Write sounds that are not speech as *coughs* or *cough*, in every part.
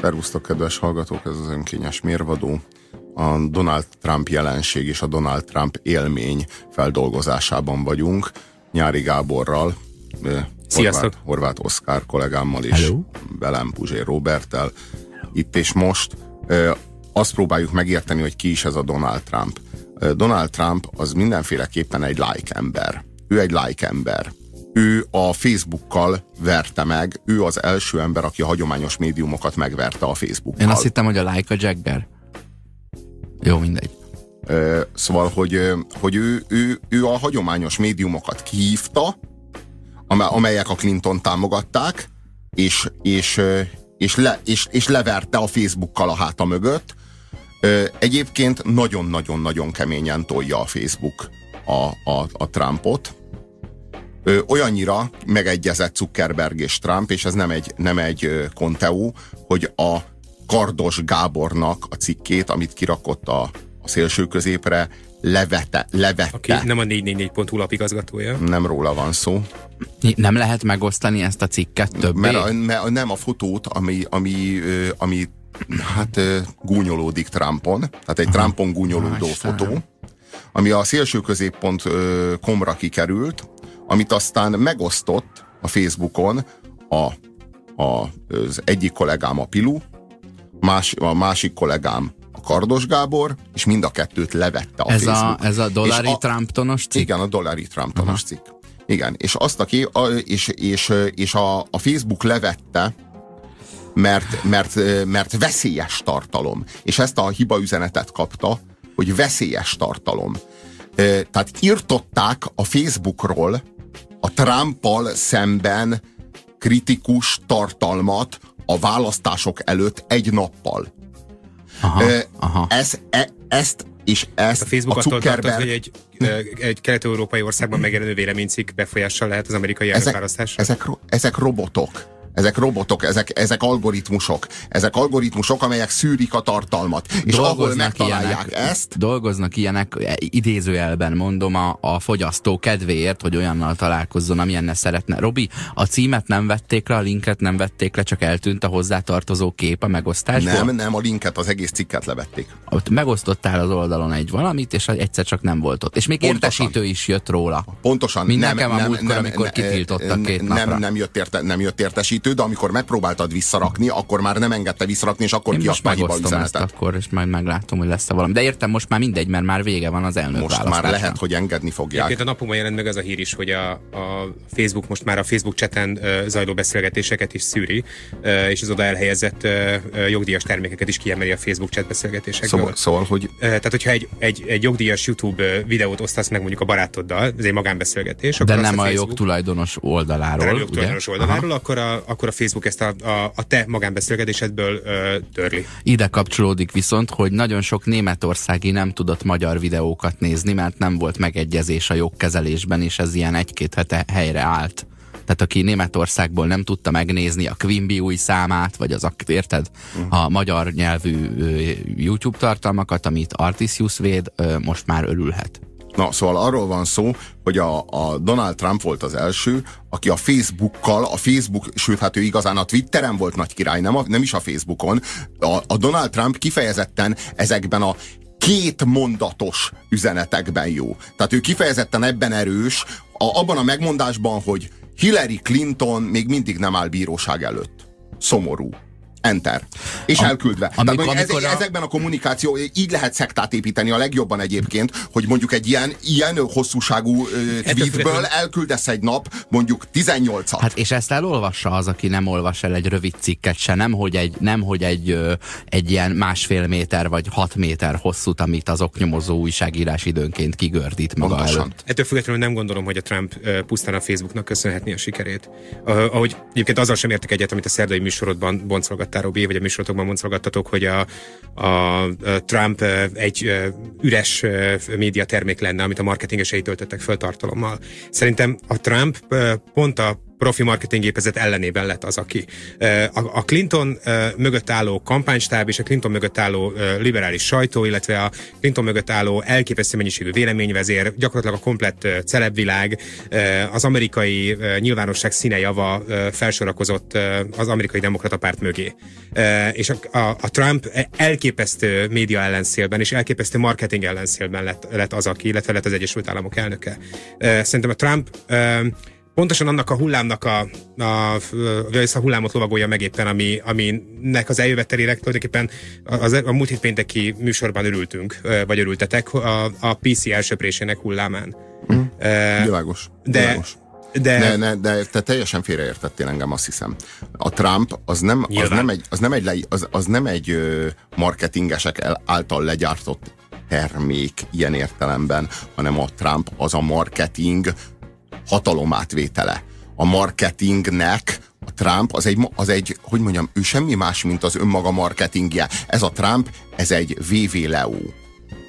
Szervusztok, kedves hallgatók, ez az önkényes mérvadó. A Donald Trump jelenség és a Donald Trump élmény feldolgozásában vagyunk. Nyári Gáborral, Sziasztok. Horváth, Horváth Oszkár kollégámmal és Hello. velem Puzsér Roberttel. Itt és most azt próbáljuk megérteni, hogy ki is ez a Donald Trump. Donald Trump az mindenféleképpen egy like ember. Ő egy like ember. Ő a Facebookkal verte meg, ő az első ember, aki a hagyományos médiumokat megverte a Facebookkal. Én azt hittem, hogy a like a Jagger. Jó, mindegy. Ö, szóval, hogy, hogy ő, ő, ő a hagyományos médiumokat kihívta, ame- amelyek a Clinton támogatták, és, és, és, le, és, és leverte a Facebookkal a háta mögött. Egyébként nagyon-nagyon-nagyon keményen tolja a Facebook a, a, a Trumpot. Ö, Olyannyira megegyezett Zuckerberg és Trump, és ez nem egy, nem egy konteó, hogy a Kardos Gábornak a cikkét, amit kirakott a, a szélső középre, levette, levette. Aki nem a 444.hu lapigazgatója. Nem róla van szó. Nem lehet megosztani ezt a cikket többé? Mert, a, mert nem a fotót, ami, ami, ö, ami hát ö, gúnyolódik Trumpon, tehát egy Trumpon gúnyolódó Istenem. fotó, ami a szélső középpont ö, komra kikerült, amit aztán megosztott a Facebookon a, a, az egyik kollégám a Pilu, más, a másik kollégám a Kardos Gábor, és mind a kettőt levette a Ez Facebook. a, ez a dollari És a- Trumptonos cikk? igen, a dollari Trumptonos cikk. Igen, és azt a, ké, a és, és, és a, a Facebook levette, mert, mert, mert veszélyes tartalom. És ezt a hiba üzenetet kapta, hogy veszélyes tartalom. Tehát írtották a Facebookról a Trumpal szemben kritikus tartalmat a választások előtt egy nappal. Aha, aha. Ez, e, ezt és ezt A Facebook a attól tartott, Zuckerberg hogy egy, egy kelet-európai országban megjelenő véleménycikk befolyással lehet az amerikai ezek, elnökválasztásra. ezek, ro- ezek robotok. Ezek robotok, ezek, ezek algoritmusok. Ezek algoritmusok, amelyek szűrik a tartalmat. És ahol megtalálják ezt, dolgoznak ilyenek, e, idézőjelben mondom, a, a fogyasztó kedvéért, hogy olyannal találkozzon, amilyenne szeretne. Robi, a címet nem vették le, a linket nem vették le, csak eltűnt a hozzátartozó kép a megosztásból? nem, nem, a linket, az egész cikket levették. Ott megosztottál az oldalon egy valamit, és egyszer csak nem volt ott. És még Pontosan. értesítő is jött róla. Pontosan. Mint nem, nekem a nem, múltkor, nem, amikor ne- kitiltottak két nem, napra. nem, jött érte, nem jött értesítő, de amikor megpróbáltad visszarakni, akkor már nem engedte visszarakni, és akkor Én kiadta a hiba ezt akkor, és majd meglátom, hogy lesz-e valami. De értem, most már mindegy, mert már vége van az elnök Most már lehet, hogy engedni fogják. Egyébként a napokban jelent meg az a hír is, hogy a, a Facebook most már a Facebook chaten ö, zajló beszélgetéseket is szűri, ö, és az oda elhelyezett ö, ö, jogdíjas termékeket is kiemeli a Facebook chat beszélgetésekből. Szóval, szóval, hogy Ö, Tehát, hogyha egy, egy, egy jogdíjas YouTube videót osztasz meg mondjuk a barátoddal, ez egy magánbeszélgetés, De nem a Facebook- jogtulajdonos de oldaláról, nem ugye? jogtulajdonos oldaláról, akkor a, akkor a Facebook ezt a, a, a te magánbeszélgetésedből ö, törli. Ide kapcsolódik viszont, hogy nagyon sok németországi nem tudott magyar videókat nézni, mert nem volt megegyezés a jogkezelésben, és ez ilyen egy-két hete helyre állt. Tehát aki Németországból nem tudta megnézni a Quimby új számát, vagy az, érted, a magyar nyelvű YouTube tartalmakat, amit Artisius véd, most már örülhet. Na, szóval arról van szó, hogy a, a Donald Trump volt az első, aki a Facebookkal, a Facebook, sőt, hát ő igazán a Twitteren volt nagy király, nem, a, nem is a Facebookon. A, a Donald Trump kifejezetten ezekben a két mondatos üzenetekben jó. Tehát ő kifejezetten ebben erős, a, abban a megmondásban, hogy Hillary Clinton még mindig nem áll bíróság előtt. Szomorú. Enter. És Am- elküldve. amikor- Tehát amikor ez, a- ezekben a kommunikáció, így lehet szektát építeni a legjobban egyébként, hogy mondjuk egy ilyen, ilyen hosszúságú tweetből elküldesz egy nap mondjuk 18-at. Hát és ezt elolvassa az, aki nem olvas el egy rövid cikket se, nem hogy egy, nem, hogy egy, egy ilyen másfél méter vagy hat méter hosszút, amit az oknyomozó újságírás időnként kigördít maga Pontosan. előtt. Ettől függetlenül nem gondolom, hogy a Trump pusztán a Facebooknak köszönhetni a sikerét. Uh, ahogy egyébként azzal sem értek egyet, amit a szerdai műsorodban boncolgattál, Robi, vagy a műsorotokban boncolgattatok, hogy a, a, Trump egy üres média termék lenne, amit a marketingesei töltöttek föl tartalommal. Szerintem a Trump pont a profi marketinggépezet ellenében lett az, aki. A Clinton mögött álló kampánystáb és a Clinton mögött álló liberális sajtó, illetve a Clinton mögött álló elképesztő mennyiségű véleményvezér, gyakorlatilag a komplett celebvilág, az amerikai nyilvánosság színe java felsorakozott az amerikai demokrata párt mögé. És a Trump elképesztő média ellenszélben és elképesztő marketing ellenszélben lett, lett az, aki, illetve lett az Egyesült Államok elnöke. Szerintem a Trump pontosan annak a hullámnak a, a, a, a hullámot lovagolja meg éppen, ami, aminek az eljövetelére tulajdonképpen az, a múlt hét pénteki műsorban örültünk, vagy örültetek a, a PC elsöprésének hullámán. Mm. Uh, világos. De, világos. De... Ne, ne, de te teljesen félreértettél engem, azt hiszem. A Trump az nem, az nem egy, az nem egy, az, az nem egy marketingesek által legyártott termék ilyen értelemben, hanem a Trump az a marketing hatalomátvétele. A marketingnek a Trump az egy, az egy, hogy mondjam, ő semmi más, mint az önmaga marketingje. Ez a Trump, ez egy VV Leo.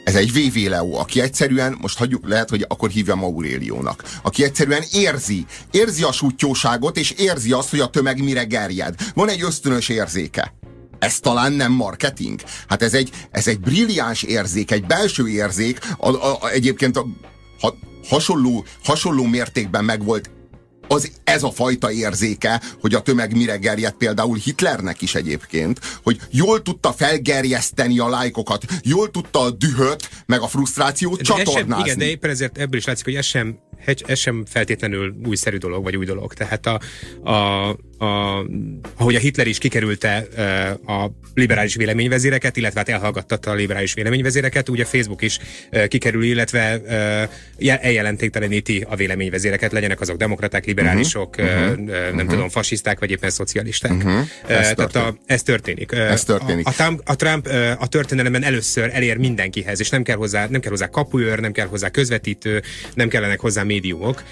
Ez egy VV Leo, aki egyszerűen, most hagyjuk, lehet, hogy akkor hívjam Auréliónak, aki egyszerűen érzi, érzi a sutyóságot, és érzi azt, hogy a tömeg mire gerjed. Van egy ösztönös érzéke. Ez talán nem marketing? Hát ez egy, ez egy brilliáns érzék, egy belső érzék, a, a, a, egyébként a, ha, hasonló, hasonló mértékben megvolt az ez a fajta érzéke, hogy a tömeg mire gerjedt például Hitlernek is egyébként, hogy jól tudta felgerjeszteni a lájkokat, jól tudta a dühöt, meg a frusztrációt de csatornázni. Sem, igen, de éppen ezért ebből is látszik, hogy ez sem, ez sem feltétlenül újszerű dolog, vagy új dolog. Tehát a, a a, ahogy a Hitler is kikerülte a liberális véleményvezéreket, illetve hát elhallgattatta a liberális véleményvezéreket, úgy a Facebook is kikerül, illetve eljelentékteleníti a véleményvezéreket, legyenek azok demokraták, liberálisok, uh-huh. nem uh-huh. tudom, fasiszták, vagy éppen szocialisták. Uh-huh. Ez, Tehát a, ez történik. Ez történik. A, a, Trump, a Trump a történelemben először elér mindenkihez, és nem kell hozzá, nem kell hozzá kapuőr, nem kell hozzá közvetítő, nem kellenek hozzá médiumok.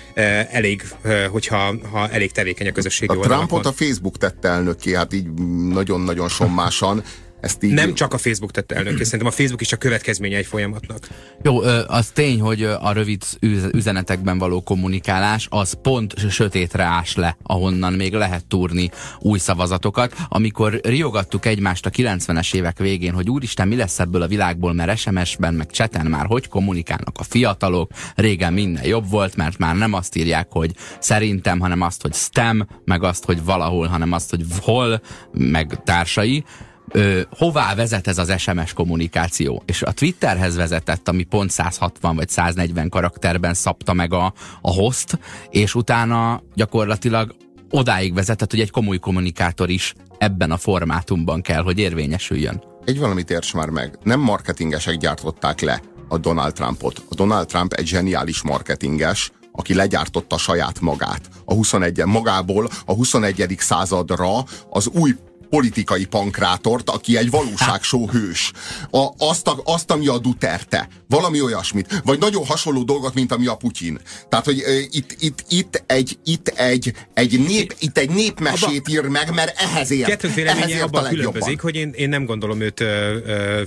Elég, hogyha ha elég tevékeny a közösségi oldalon pont a Facebook tette elnöki, hát így nagyon-nagyon sommásan. Ezt így... Nem csak a Facebook tette elnök, és szerintem a Facebook is csak következménye egy folyamatnak. Jó, az tény, hogy a rövid üzenetekben való kommunikálás az pont sötétre ás le, ahonnan még lehet túrni új szavazatokat. Amikor riogattuk egymást a 90-es évek végén, hogy úristen, mi lesz ebből a világból, mert SMS-ben, meg cseten már hogy kommunikálnak a fiatalok, régen minden jobb volt, mert már nem azt írják, hogy szerintem, hanem azt, hogy STEM, meg azt, hogy valahol, hanem azt, hogy hol, meg társai ö, hová vezet ez az SMS kommunikáció. És a Twitterhez vezetett, ami pont 160 vagy 140 karakterben szabta meg a, a host, és utána gyakorlatilag odáig vezetett, hogy egy komoly kommunikátor is ebben a formátumban kell, hogy érvényesüljön. Egy valamit érts már meg, nem marketingesek gyártották le a Donald Trumpot. A Donald Trump egy zseniális marketinges, aki legyártotta saját magát. A 21 magából a 21. századra az új politikai pankrátort, aki egy valóságsó hős. A, azt, a, azt, ami a Duterte. Valami olyasmit. Vagy nagyon hasonló dolgot, mint ami a Putyin. Tehát, hogy uh, itt, itt, itt, egy, itt, egy, egy nép, itt egy népmesét ír meg, mert ehhez ért. Kettőnk véleménye abban különbözik, hogy én, én nem gondolom őt uh,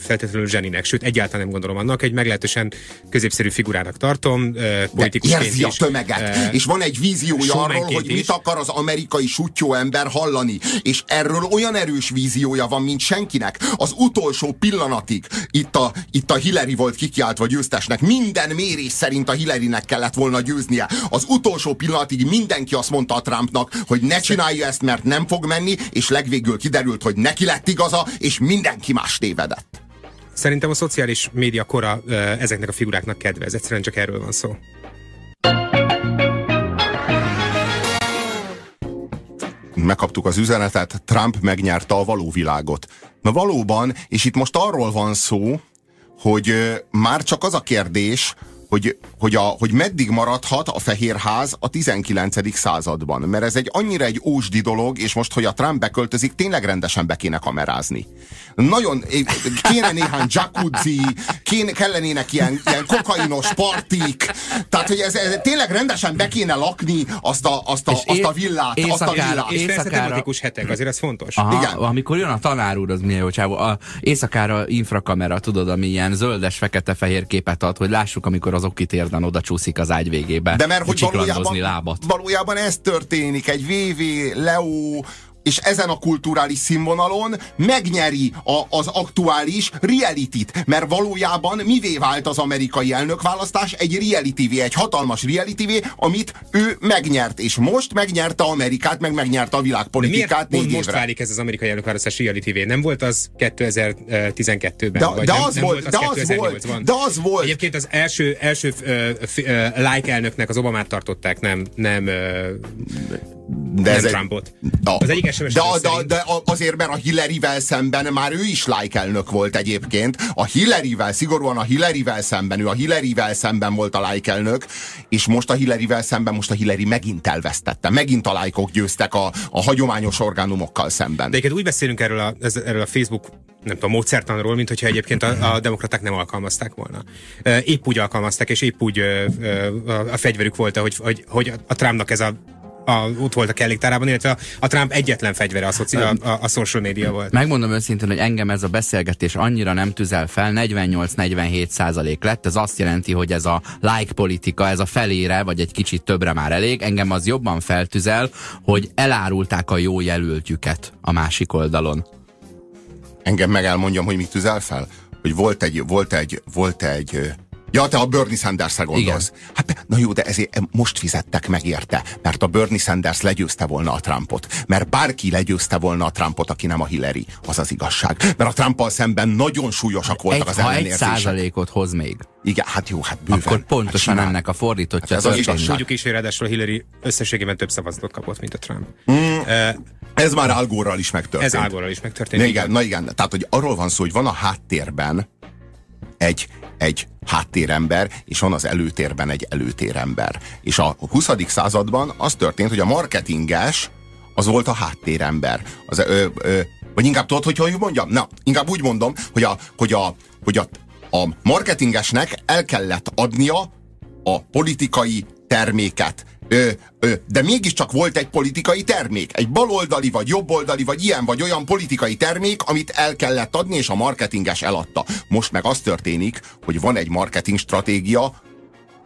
feltétlenül zseninek, sőt, egyáltalán nem gondolom annak. Egy meglehetősen középszerű figurának tartom, uh, politikusként érzi a tömeget, uh, és van egy víziója arról, hogy is. mit akar az amerikai sutyó ember hallani. És erről olyan olyan erős víziója van, mint senkinek. Az utolsó pillanatig itt a, itt a Hillary volt kikiáltva győztesnek. Minden mérés szerint a Hillarynek kellett volna győznie. Az utolsó pillanatig mindenki azt mondta a Trumpnak, hogy ne csinálja ezt, mert nem fog menni, és legvégül kiderült, hogy neki lett igaza, és mindenki más tévedett. Szerintem a szociális média kora ezeknek a figuráknak kedvez. Egyszerűen csak erről van szó. Megkaptuk az üzenetet, Trump megnyerte a való világot. Na valóban, és itt most arról van szó, hogy már csak az a kérdés, hogy, hogy, a, hogy meddig maradhat a Fehérház a 19. században. Mert ez egy annyira egy ósdi dolog, és most, hogy a Trump beköltözik, tényleg rendesen be kéne kamerázni. Nagyon, kéne néhány jacuzzi, kéne, kellenének ilyen, ilyen kokainos partik, tehát, hogy ez, ez tényleg rendesen be kéne lakni azt a, azt a, azt a villát. Éjszakára, azt a villát. És persze tematikus hetek, azért ez fontos. Aha, Igen. Amikor jön a tanár úr, az milyen jó csávó. A éjszakára infrakamera, tudod, ami ilyen zöldes, fekete-fehér képet ad, hogy lássuk, amikor az az okitérden oda csúszik az ágy végébe. De mert hogy valójában, lábat. valójában ez történik, egy VV, Leo, és ezen a kulturális színvonalon megnyeri a, az aktuális reality-t, mert valójában mivé vált az amerikai elnökválasztás? Egy reality egy hatalmas reality amit ő megnyert, és most megnyerte Amerikát, meg megnyerte a világpolitikát négy évre. most válik ez az amerikai elnökválasztás reality Nem volt az 2012-ben? De, vagy de nem, az nem volt, volt az de az volt, de az volt. Egyébként az első, első uh, uh, like elnöknek az Obamát tartották, nem, nem uh, de nem ez Trumpot. A, az egyik SMS de, de, de azért, mert a Hillary-vel szemben már ő is like elnök volt egyébként. A Hillary-vel, szigorúan a Hillary-vel szemben, ő a Hillary-vel szemben volt a like elnök, és most a Hillary-vel szemben, most a Hillary megint elvesztette. Megint a lájkok győztek a, a hagyományos orgánumokkal szemben. De egyébként úgy beszélünk erről a, erről a Facebook nem tudom, módszertanról, mint hogyha egyébként a, a demokraták nem alkalmazták volna. Épp úgy alkalmazták, és épp úgy a fegyverük volt, hogy, hogy, hogy a Trumpnak ez a a, ott volt a kelléktárában, illetve a, a Trump egyetlen fegyvere a, szoci, a, a, a social media volt. Megmondom őszintén, hogy engem ez a beszélgetés annyira nem tüzel fel, 48-47 százalék lett, ez azt jelenti, hogy ez a like politika, ez a felére, vagy egy kicsit többre már elég, engem az jobban feltüzel, hogy elárulták a jó jelöltjüket a másik oldalon. Engem meg elmondjam, hogy mit tüzel fel? Hogy volt egy, volt egy, volt egy Ja, te a Bernie Sanders-re gondolsz. Igen. Hát, na jó, de ezért most fizettek meg érte, mert a Bernie Sanders legyőzte volna a Trumpot. Mert bárki legyőzte volna a Trumpot, aki nem a Hillary. Az az igazság. Mert a Trumpal szemben nagyon súlyosak voltak egy, az ellenérzések. Ha egy százalékot hoz még. Igen, hát jó, hát bőven. Akkor pontosan hát ennek a fordítottja. Hát ez az igazság. Tudjuk is, hogy ráadásul Hillary összességében több szavazatot kapott, mint a Trump. Mm. Uh, ez már Algorral is megtörtént. Ez Algorral is megtörtént. Na igen, na igen, tehát hogy arról van szó, hogy van a háttérben egy, egy háttérember, és van az előtérben egy előtérember. És a 20. században az történt, hogy a marketinges az volt a háttérember. Az, ö, ö, vagy inkább tudod, hogy hogy mondjam? Na, inkább úgy mondom, hogy a, hogy a, hogy a, a marketingesnek el kellett adnia a politikai terméket Ö, ö, de mégiscsak volt egy politikai termék. Egy baloldali, vagy jobboldali, vagy ilyen, vagy olyan politikai termék, amit el kellett adni, és a marketinges eladta. Most meg az történik, hogy van egy marketing stratégia,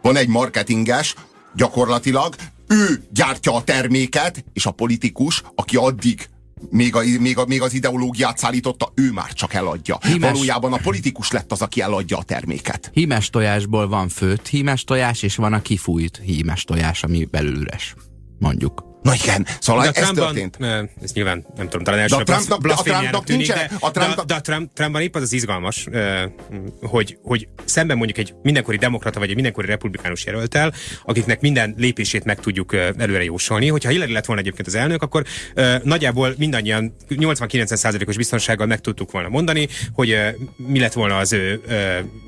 van egy marketinges, gyakorlatilag ő gyártja a terméket, és a politikus, aki addig még, a, még, a, még az ideológiát szállította, ő már csak eladja. Hímes, Valójában a politikus lett az, aki eladja a terméket. Hímes tojásból van főtt hímes tojás, és van a kifújt hímes tojás, ami belül üres, mondjuk. Na igen, szóval de ez Trumpban, történt. Ez nyilván, nem tudom, talán első de a Trumpnak, a Trumpnak tűnik, de, a Trumpnak... de, de a Trump, Trumpban épp az az izgalmas, hogy, hogy szemben mondjuk egy mindenkori demokrata vagy egy mindenkori republikánus jelöltel, akiknek minden lépését meg tudjuk előre jósolni. Hogyha Hillary lett volna egyébként az elnök, akkor nagyjából mindannyian 80-90%-os biztonsággal meg tudtuk volna mondani, hogy mi lett volna az ő,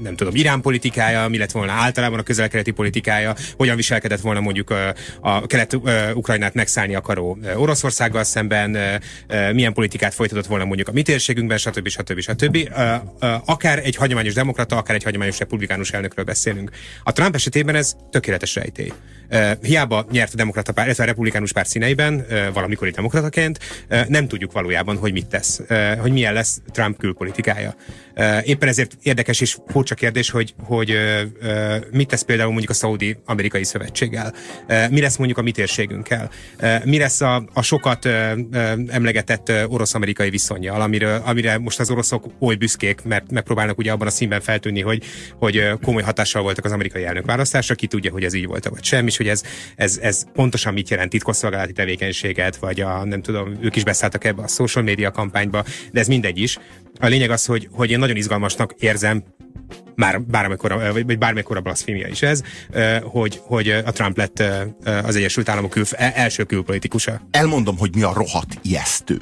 nem tudom, Irán politikája, mi lett volna általában a közel-keleti politikája, hogyan viselkedett volna mondjuk a kelet-ukrajnát meg megszállni akaró Oroszországgal szemben, milyen politikát folytatott volna mondjuk a mi térségünkben, stb. stb. stb. Akár egy hagyományos demokrata, akár egy hagyományos republikánus elnökről beszélünk. A Trump esetében ez tökéletes rejtély. Hiába nyert a demokrata párt, illetve a republikánus párt színeiben, valamikori demokrataként, nem tudjuk valójában, hogy mit tesz, hogy milyen lesz Trump külpolitikája. Éppen ezért érdekes és furcsa kérdés, hogy, hogy mit tesz például mondjuk a Szaudi-amerikai szövetséggel, mi lesz mondjuk a mi térségünkkel, mi lesz a, a sokat emlegetett orosz-amerikai viszonyjal, amiről, amire most az oroszok oly büszkék, mert megpróbálnak ugye abban a színben feltűnni, hogy, hogy komoly hatással voltak az amerikai elnökválasztásra, ki tudja, hogy ez így volt vagy sem, és hogy ez, ez, ez pontosan mit jelent titkosszolgálati tevékenységet, vagy a, nem tudom, ők is beszálltak ebbe a social media kampányba, de ez mindegy is. A lényeg az, hogy, hogy én nagyon izgalmasnak érzem már bármikor, vagy bármikor a blasfémia is ez, hogy, hogy a Trump lett az Egyesült Államok kül, e, első külpolitikusa. Elmondom, hogy mi a rohadt ijesztő.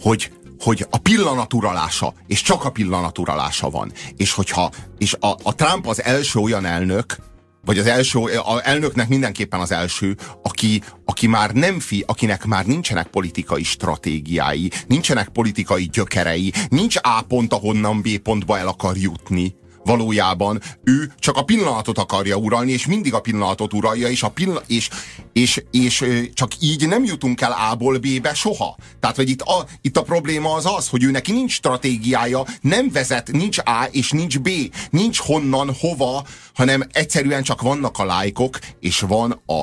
Hogy hogy a pillanaturalása, és csak a pillanaturalása van. És hogyha, és a, a Trump az első olyan elnök, vagy az első, a elnöknek mindenképpen az első, aki, aki már nem fi, akinek már nincsenek politikai stratégiái, nincsenek politikai gyökerei, nincs A pont, ahonnan B pontba el akar jutni, valójában ő csak a pillanatot akarja uralni, és mindig a pillanatot uralja, és, a pillan- és, és, és, csak így nem jutunk el A-ból B-be soha. Tehát, hogy itt a, itt a probléma az az, hogy ő neki nincs stratégiája, nem vezet, nincs A és nincs B, nincs honnan, hova, hanem egyszerűen csak vannak a lájkok, és van a,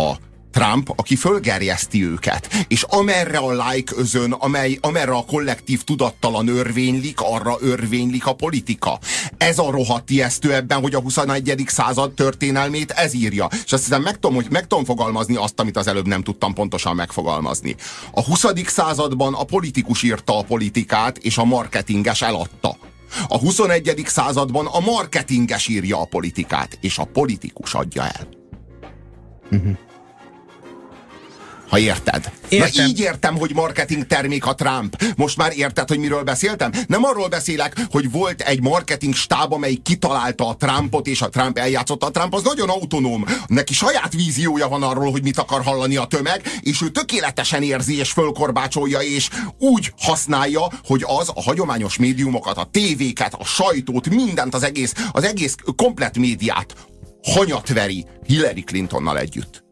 a Trump, aki fölgerjeszti őket, és amerre a like özön, amely, amerre a kollektív tudattalan örvénylik, arra örvénylik a politika. Ez a rohadt ijesztő ebben, hogy a 21. század történelmét ez írja. És azt hiszem, meg tudom, hogy meg tudom fogalmazni azt, amit az előbb nem tudtam pontosan megfogalmazni. A 20. században a politikus írta a politikát, és a marketinges eladta. A 21. században a marketinges írja a politikát, és a politikus adja el. Uh-huh. Ha érted. Értem. Na így értem, hogy marketing termék a Trump. Most már érted, hogy miről beszéltem? Nem arról beszélek, hogy volt egy marketing stáb, amely kitalálta a Trumpot, és a Trump eljátszotta. A Trump az nagyon autonóm. Neki saját víziója van arról, hogy mit akar hallani a tömeg, és ő tökéletesen érzi és fölkorbácsolja, és úgy használja, hogy az a hagyományos médiumokat, a tévéket, a sajtót, mindent, az egész, az egész komplet médiát hanyatveri Hillary Clintonnal együtt.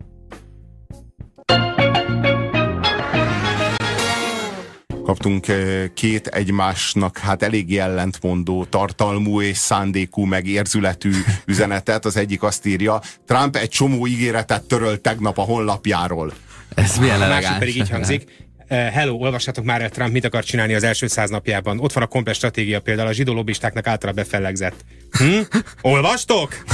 Kaptunk eh, két egymásnak hát elég ellentmondó tartalmú és szándékú meg érzületű *laughs* üzenetet. Az egyik azt írja, Trump egy csomó ígéretet törölt tegnap a honlapjáról. Ez milyen elegáns. A másik pedig így hangzik. Eh, hello, olvassátok már Trump mit akar csinálni az első száz napjában. Ott van a komplet stratégia például a zsidó lobbistáknak általában befellegzett. Hm? Olvastok?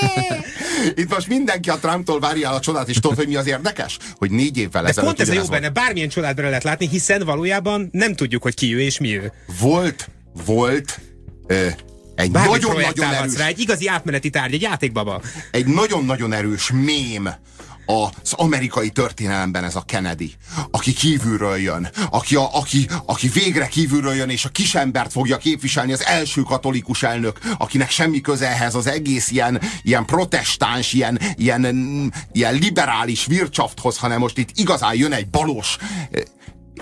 *laughs* Itt most mindenki a Trumptól várja a csodát, és tudod, hogy mi az érdekes? Hogy négy évvel De ezelőtt... pont ez a jó benne, bármilyen csodát bele lehet látni, hiszen valójában nem tudjuk, hogy ki ő és mi ő. Volt, volt ö, egy nagyon-nagyon erős... Rá, egy igazi átmeneti tárgy, egy játékbaba. Egy nagyon-nagyon erős mém az amerikai történelemben ez a Kennedy, aki kívülről jön, aki, a, aki, aki végre kívülről jön, és a kisembert fogja képviselni, az első katolikus elnök, akinek semmi köze ehhez az egész ilyen, ilyen protestáns, ilyen, ilyen, ilyen liberális vircsafthoz, hanem most itt igazán jön egy balos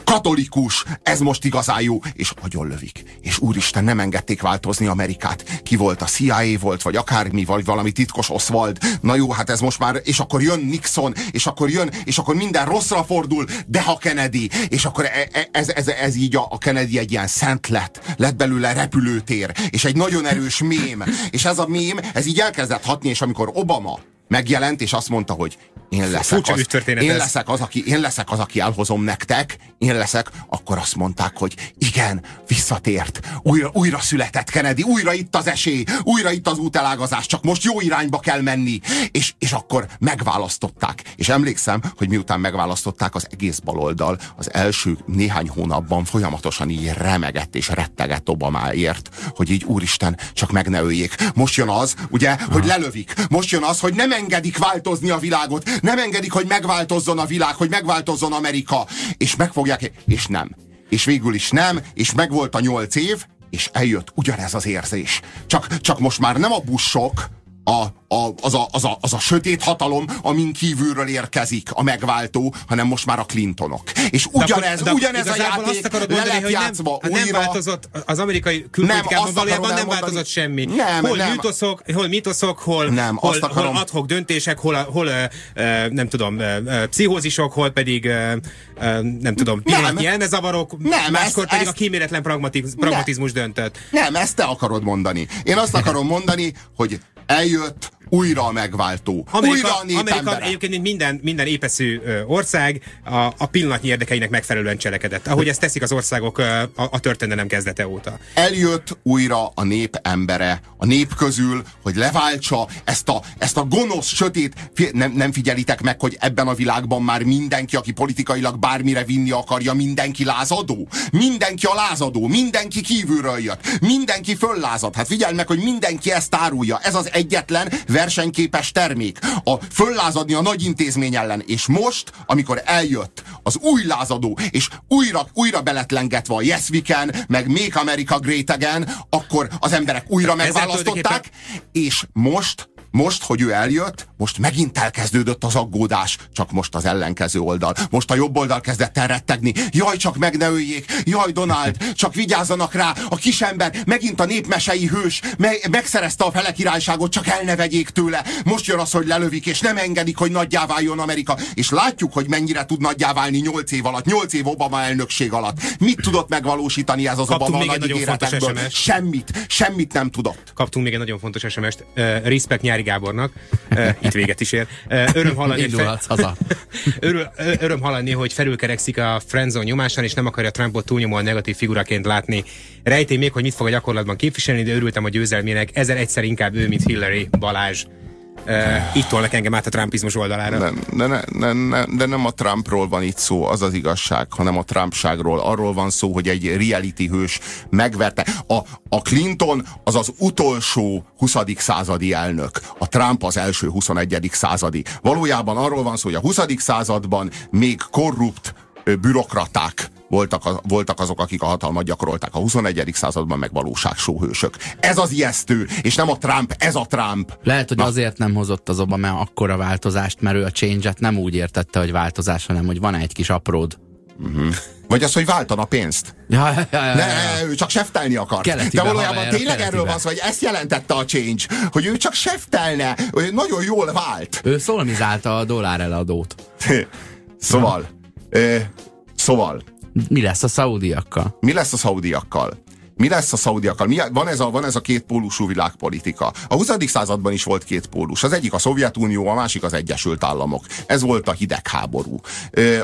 katolikus, ez most igazán jó, és nagyon lövik. És úristen, nem engedték változni Amerikát. Ki volt a CIA volt, vagy akármi, vagy valami titkos Oswald. Na jó, hát ez most már, és akkor jön Nixon, és akkor jön, és akkor minden rosszra fordul, de ha Kennedy, és akkor e, e, ez, ez, ez így a, a Kennedy egy ilyen szent lett, lett belőle repülőtér, és egy nagyon erős mém. És ez a mém, ez így elkezdett hatni, és amikor Obama megjelent, és azt mondta, hogy én leszek, az, én, leszek az, aki, én leszek az, aki elhozom nektek, én leszek, akkor azt mondták, hogy igen, visszatért, újra, újra született Kennedy, újra itt az esély, újra itt az útelágazás, csak most jó irányba kell menni, és, és akkor megválasztották. És emlékszem, hogy miután megválasztották az egész baloldal, az első néhány hónapban folyamatosan így remegett és rettegett Obamáért, hogy így úristen, csak meg ne öljék. Most jön az, ugye, hogy lelövik. Most jön az, hogy nem engedik változni a világot, nem engedik, hogy megváltozzon a világ, hogy megváltozzon Amerika, és megfogják, és nem. És végül is nem, és megvolt a nyolc év, és eljött ugyanez az érzés. Csak, csak most már nem a buszok, a, a, az, a, az, a, az a sötét hatalom, amin kívülről érkezik a megváltó, hanem most már a Clintonok. És ugyanez, de, ugyanez a játék azt le mondani, lett játszva nem, újra. Nem változott, az amerikai külpolitikában valójában nem változott semmi. Nem, hol nem. Mítoszok, hol mítoszok, hol, nem, hol, hol adhok döntések, hol, hol uh, nem tudom, uh, pszichózisok, hol pedig uh, nem tudom, pillanatnyi elmezavarok, nem, máskor ezt, pedig ezt, a kíméletlen pragmatiz, pragmatizmus nem, döntött. Nem, ezt te akarod mondani. Én azt akarom mondani, hogy eljött újra a megváltó. Amerika, újra a Amerika egyébként minden, minden épeszű ország a, a pillanatnyi érdekeinek megfelelően cselekedett, ahogy ezt teszik az országok a, a történelem kezdete óta. Eljött újra a nép embere, a nép közül, hogy leváltsa ezt a, ezt a gonosz, sötét, nem, nem figyelitek meg, hogy ebben a világban már mindenki, aki politikailag bármire vinni akarja, mindenki lázadó? Mindenki a lázadó, mindenki kívülről jött, mindenki föllázad. Hát figyelj meg, hogy mindenki ezt árulja. Ez az egyetlen versenyképes termék. A föllázadni a nagy intézmény ellen. És most, amikor eljött az új lázadó, és újra, újra beletlengetve a Yes We Can, meg Make America Great Again, akkor az emberek újra megválasztották, és most most, hogy ő eljött, most megint elkezdődött az aggódás, csak most az ellenkező oldal. Most a jobb oldal kezdett el rettegni. Jaj, csak meg ne öljék! Jaj, Donald, csak vigyázzanak rá! A kisember, megint a népmesei hős, me- megszerezte a fele királyságot, csak el ne vegyék tőle. Most jön az, hogy lelövik, és nem engedik, hogy nagyjá váljon Amerika. És látjuk, hogy mennyire tud nagyjá válni 8 év alatt, 8 év Obama elnökség alatt. Mit tudott megvalósítani ez az Kaptunk Obama nagy ígéretekből? Semmit, semmit nem tudott. Kaptunk még egy nagyon fontos SMS-t. Uh, respect Nyári Gábornak. Itt véget is ér. Öröm hallani, Indulhatsz haza. *laughs* Örül, ö- öröm hallani, hogy felülkerekszik a friendzone nyomásán, és nem akarja Trumpot túlnyomóan negatív figuraként látni. Rejtély még, hogy mit fog a gyakorlatban képviselni, de örültem a győzelmének. Ezer egyszer inkább ő, mint Hillary Balázs. Uh, itt tolnak engem át a trumpizmus oldalára. Nem, de, ne, ne, ne, de nem a Trumpról van itt szó, az az igazság, hanem a Trumpságról. Arról van szó, hogy egy reality hős megverte. A, a Clinton az az utolsó 20. századi elnök. A Trump az első 21. századi. Valójában arról van szó, hogy a 20. században még korrupt bürokraták voltak, a, voltak azok, akik a hatalmat gyakorolták. A 21. században meg valóságsóhősök. Ez az ijesztő, és nem a Trump, ez a Trump. Lehet, hogy Na. azért nem hozott az Obama akkora változást, mert ő a change-et nem úgy értette, hogy változás, hanem hogy van egy kis apród. Vagy az, hogy váltana pénzt. Ja, ja, ja, ja, Ne, ő csak seftelni akart. Keletibe, De valójában haver, tényleg keletibe. erről van szó, hogy ezt jelentette a change, hogy ő csak seftelne, hogy nagyon jól vált. Ő szolmizálta a dollár eladót. *laughs* Szóval, szóval, Mi lesz a szaudiakkal? mi lesz a szaudiakkal? Mi lesz a szaudiakkal? Mi, van, ez a, van ez a két pólusú világpolitika. A 20. században is volt két pólus. Az egyik a Szovjetunió, a másik az Egyesült Államok. Ez volt a hidegháború.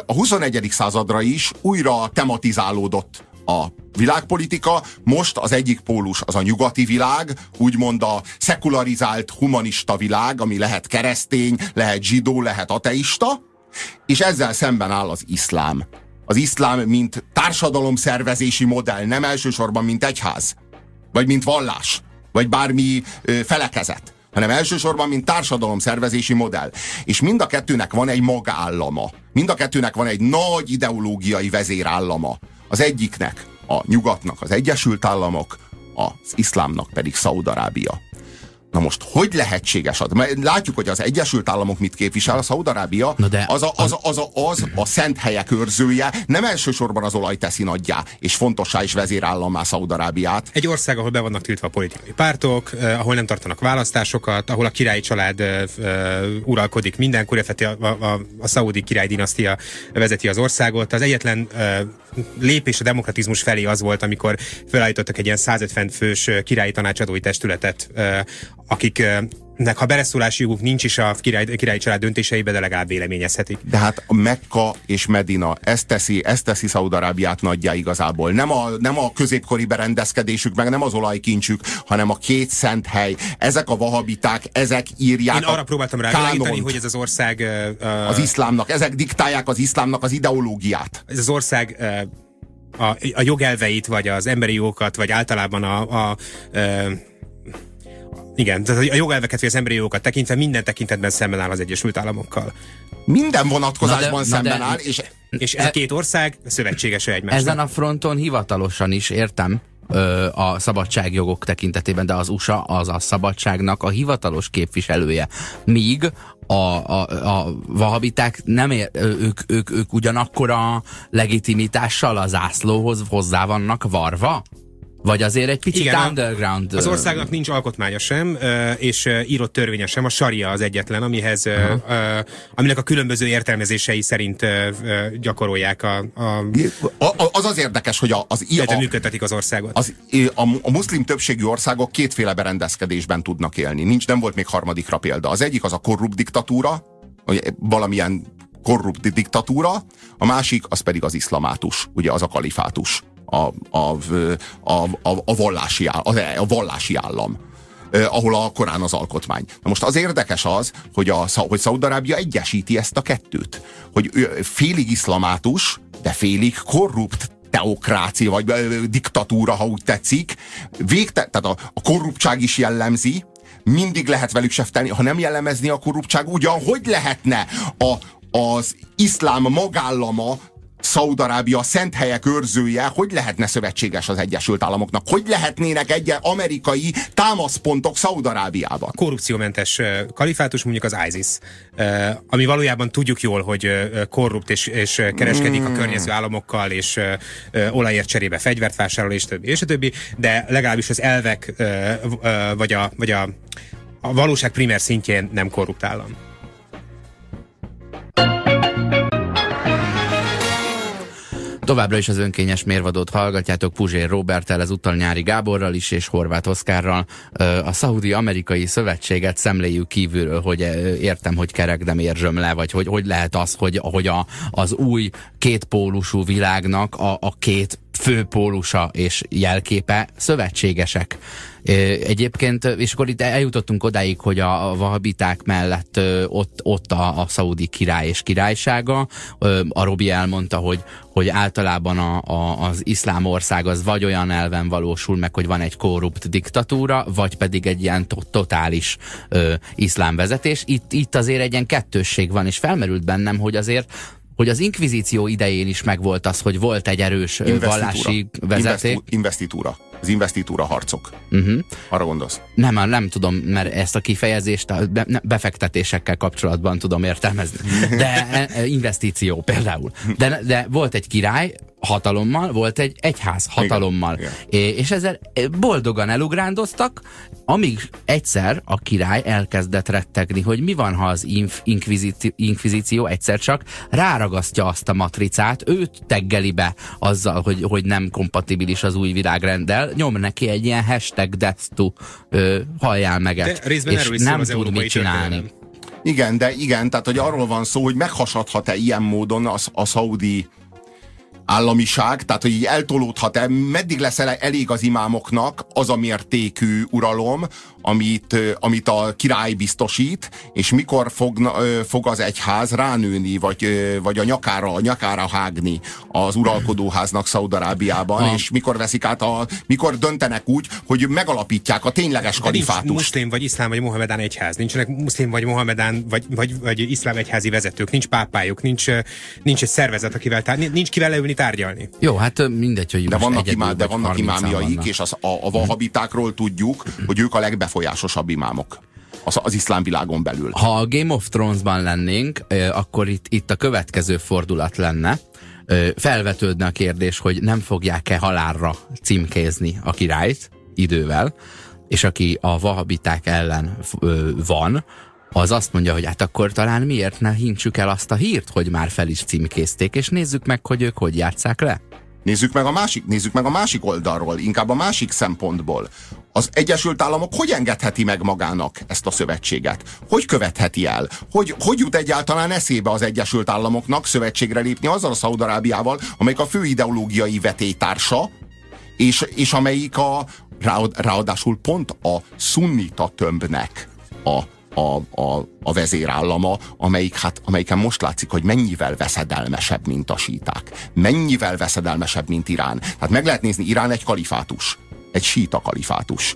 A 21. századra is újra tematizálódott a világpolitika. Most az egyik pólus az a nyugati világ, úgymond a szekularizált humanista világ, ami lehet keresztény, lehet zsidó, lehet ateista, és ezzel szemben áll az iszlám. Az iszlám, mint társadalomszervezési modell, nem elsősorban, mint egyház, vagy mint vallás, vagy bármi ö, felekezet, hanem elsősorban, mint társadalomszervezési modell. És mind a kettőnek van egy magállama. Mind a kettőnek van egy nagy ideológiai vezérállama. Az egyiknek, a nyugatnak az Egyesült Államok, az iszlámnak pedig Szaudarábia. Na most, hogy lehetséges az? Mert látjuk, hogy az Egyesült Államok mit képvisel, a Szaudarábia az, a, az, a, az, a, az a szent helyek őrzője, nem elsősorban az olaj teszi nagyjá, és fontossá is vezérállammá Szaudarábiát. Egy ország, ahol be vannak tiltva a politikai pártok, eh, ahol nem tartanak választásokat, ahol a királyi család eh, eh, uralkodik mindenkor, a, a, a, a szaudi király dinasztia vezeti az országot. Az egyetlen eh, lépés a demokratizmus felé az volt, amikor felállítottak egy ilyen 150 fős eh, királyi tanácsadói testületet, eh, akiknek ha beleszólási joguk nincs is a király, királyi család döntéseibe, de legalább véleményezhetik. De hát a Mekka és Medina, ezt teszi, ezt teszi Szaudarábiát nagyjá igazából. Nem a, nem a középkori berendezkedésük, meg nem az olajkincsük, hanem a két szent hely. Ezek a vahabiták, ezek írják Én a arra próbáltam rávilágítani, hogy ez az ország eh, az iszlámnak, ezek diktálják az iszlámnak az ideológiát. ez az ország eh, a, a jogelveit, vagy az emberi jogokat, vagy általában a, a eh, igen, tehát a jogelveket, vagy az emberi jogokat tekintve minden tekintetben szemben áll az Egyesült Államokkal. Minden vonatkozásban Na de- na szemben de- áll, és És ez a két ország szövetségese egymásnak. Ezen a fronton hivatalosan is értem ö, a szabadságjogok tekintetében, de az USA az a szabadságnak a hivatalos képviselője. Míg a, a, a vahabiták nem ér, ők, ők, ők ugyanakkor a legitimitással a zászlóhoz hozzá vannak varva? Vagy azért egy picit Igen, underground? Az országnak nincs alkotmánya sem, és írott törvénye sem, a saria az egyetlen, amihez, ö, aminek a különböző értelmezései szerint gyakorolják a, a az az érdekes, hogy az, a, működtetik az országot. az, a, a muszlim többségű országok kétféle berendezkedésben tudnak élni. Nincs, nem volt még harmadikra példa. Az egyik az a korrupt diktatúra, vagy valamilyen korrupt diktatúra, a másik az pedig az iszlamátus, ugye az a kalifátus, a, a, a, a, a, vallási, áll, a, vallási állam ahol a Korán az alkotmány. Na most az érdekes az, hogy, a, hogy Szaudarábia egyesíti ezt a kettőt. Hogy félig iszlamátus, de félig korrupt teokrácia, vagy ö, diktatúra, ha úgy tetszik. Végte, tehát a, a korruptság is jellemzi, mindig lehet velük seftelni, ha nem jellemezni a korruptság, ugyan hogy lehetne a, az iszlám magállama Szaudarábia szent helyek őrzője, hogy lehetne szövetséges az Egyesült Államoknak? Hogy lehetnének egy amerikai támaszpontok Szaudarábiában? Korrupciómentes kalifátus mondjuk az ISIS, ami valójában tudjuk jól, hogy korrupt és, és kereskedik a hmm. környező államokkal, és olajért cserébe fegyvert vásárol, és többi, és többi, de legalábbis az elvek vagy a, vagy a, a valóság primer szintjén nem korrupt állam. Továbbra is az önkényes mérvadót hallgatjátok Puzsér Robertel, ezúttal Nyári Gáborral is és Horváth Oszkárral. A Szaudi-Amerikai Szövetséget szemléljük kívülről, hogy értem, hogy kerek, de érzsöm le, vagy hogy, hogy lehet az, hogy, hogy a, az új kétpólusú világnak a, a két főpólusa és jelképe szövetségesek. Egyébként, és akkor itt eljutottunk odáig, hogy a vahabiták mellett ott, ott a, a szaudi király és királysága. A Robi elmondta, hogy, hogy általában a, a, az iszlám ország az vagy olyan elven valósul meg, hogy van egy korrupt diktatúra, vagy pedig egy ilyen to totális ö, iszlám vezetés. Itt, itt azért egy ilyen kettősség van, és felmerült bennem, hogy azért hogy az inkvizíció idején is megvolt az, hogy volt egy erős vallási vezeték. Investitúra az investitúra harcok. Uh-huh. Arra gondolsz? Nem, nem tudom, mert ezt a kifejezést a befektetésekkel kapcsolatban tudom értelmezni. De e, e, investíció például. De, de volt egy király, hatalommal, volt egy egyház hatalommal. Igen, igen. És ezzel boldogan elugrándoztak, amíg egyszer a király elkezdett rettegni, hogy mi van, ha az inf- inkvizíció, inkvizíció egyszer csak ráragasztja azt a matricát, őt teggeli be azzal, hogy, hogy nem kompatibilis az új világrenddel, nyom neki egy ilyen hashtag death to, ö, halljál meget, és nem tud mit csinálni. Történelem. Igen, de igen, tehát hogy arról van szó, hogy meghasadhat-e ilyen módon a, a szaudi államiság, tehát hogy így eltolódhat-e, meddig lesz elég az imámoknak az a mértékű uralom, amit, amit a király biztosít, és mikor fog, fog az egyház ránőni, vagy, vagy a nyakára, a nyakára hágni az uralkodóháznak Szaudarábiában, és mikor veszik át a, mikor döntenek úgy, hogy megalapítják a tényleges kalifátust. Muszlim, vagy iszlám, vagy mohamedán egyház. Nincsenek muszlim, vagy mohamedán, vagy, vagy, vagy iszlám egyházi vezetők. Nincs pápájuk, nincs, nincs egy szervezet, akivel tár, nincs kivel leülni tárgyalni. Jó, hát mindegy, hogy de vannak, imá, de vannak imámjaik, és az, a, a vahabitákról tudjuk, hogy ők a legbe legbefolyásosabb imámok az, az iszlám világon belül. Ha a Game of Thrones-ban lennénk, akkor itt, itt a következő fordulat lenne. Felvetődne a kérdés, hogy nem fogják-e halálra címkézni a királyt idővel, és aki a vahabiták ellen van, az azt mondja, hogy hát akkor talán miért ne hintsük el azt a hírt, hogy már fel is címkézték, és nézzük meg, hogy ők hogy játszák le. Nézzük meg, a másik, nézzük meg a másik oldalról, inkább a másik szempontból. Az Egyesült Államok hogy engedheti meg magának ezt a szövetséget? Hogy követheti el? Hogy, hogy jut egyáltalán eszébe az Egyesült Államoknak szövetségre lépni azzal a Szaudarábiával, amelyik a fő ideológiai vetétársa, és, és amelyik a, ráadásul pont a szunnita tömbnek a a, a, a vezérállama, amelyik, hát, amelyiken most látszik, hogy mennyivel veszedelmesebb, mint a síták. Mennyivel veszedelmesebb, mint Irán. Tehát meg lehet nézni, Irán egy kalifátus egy síta kalifátus.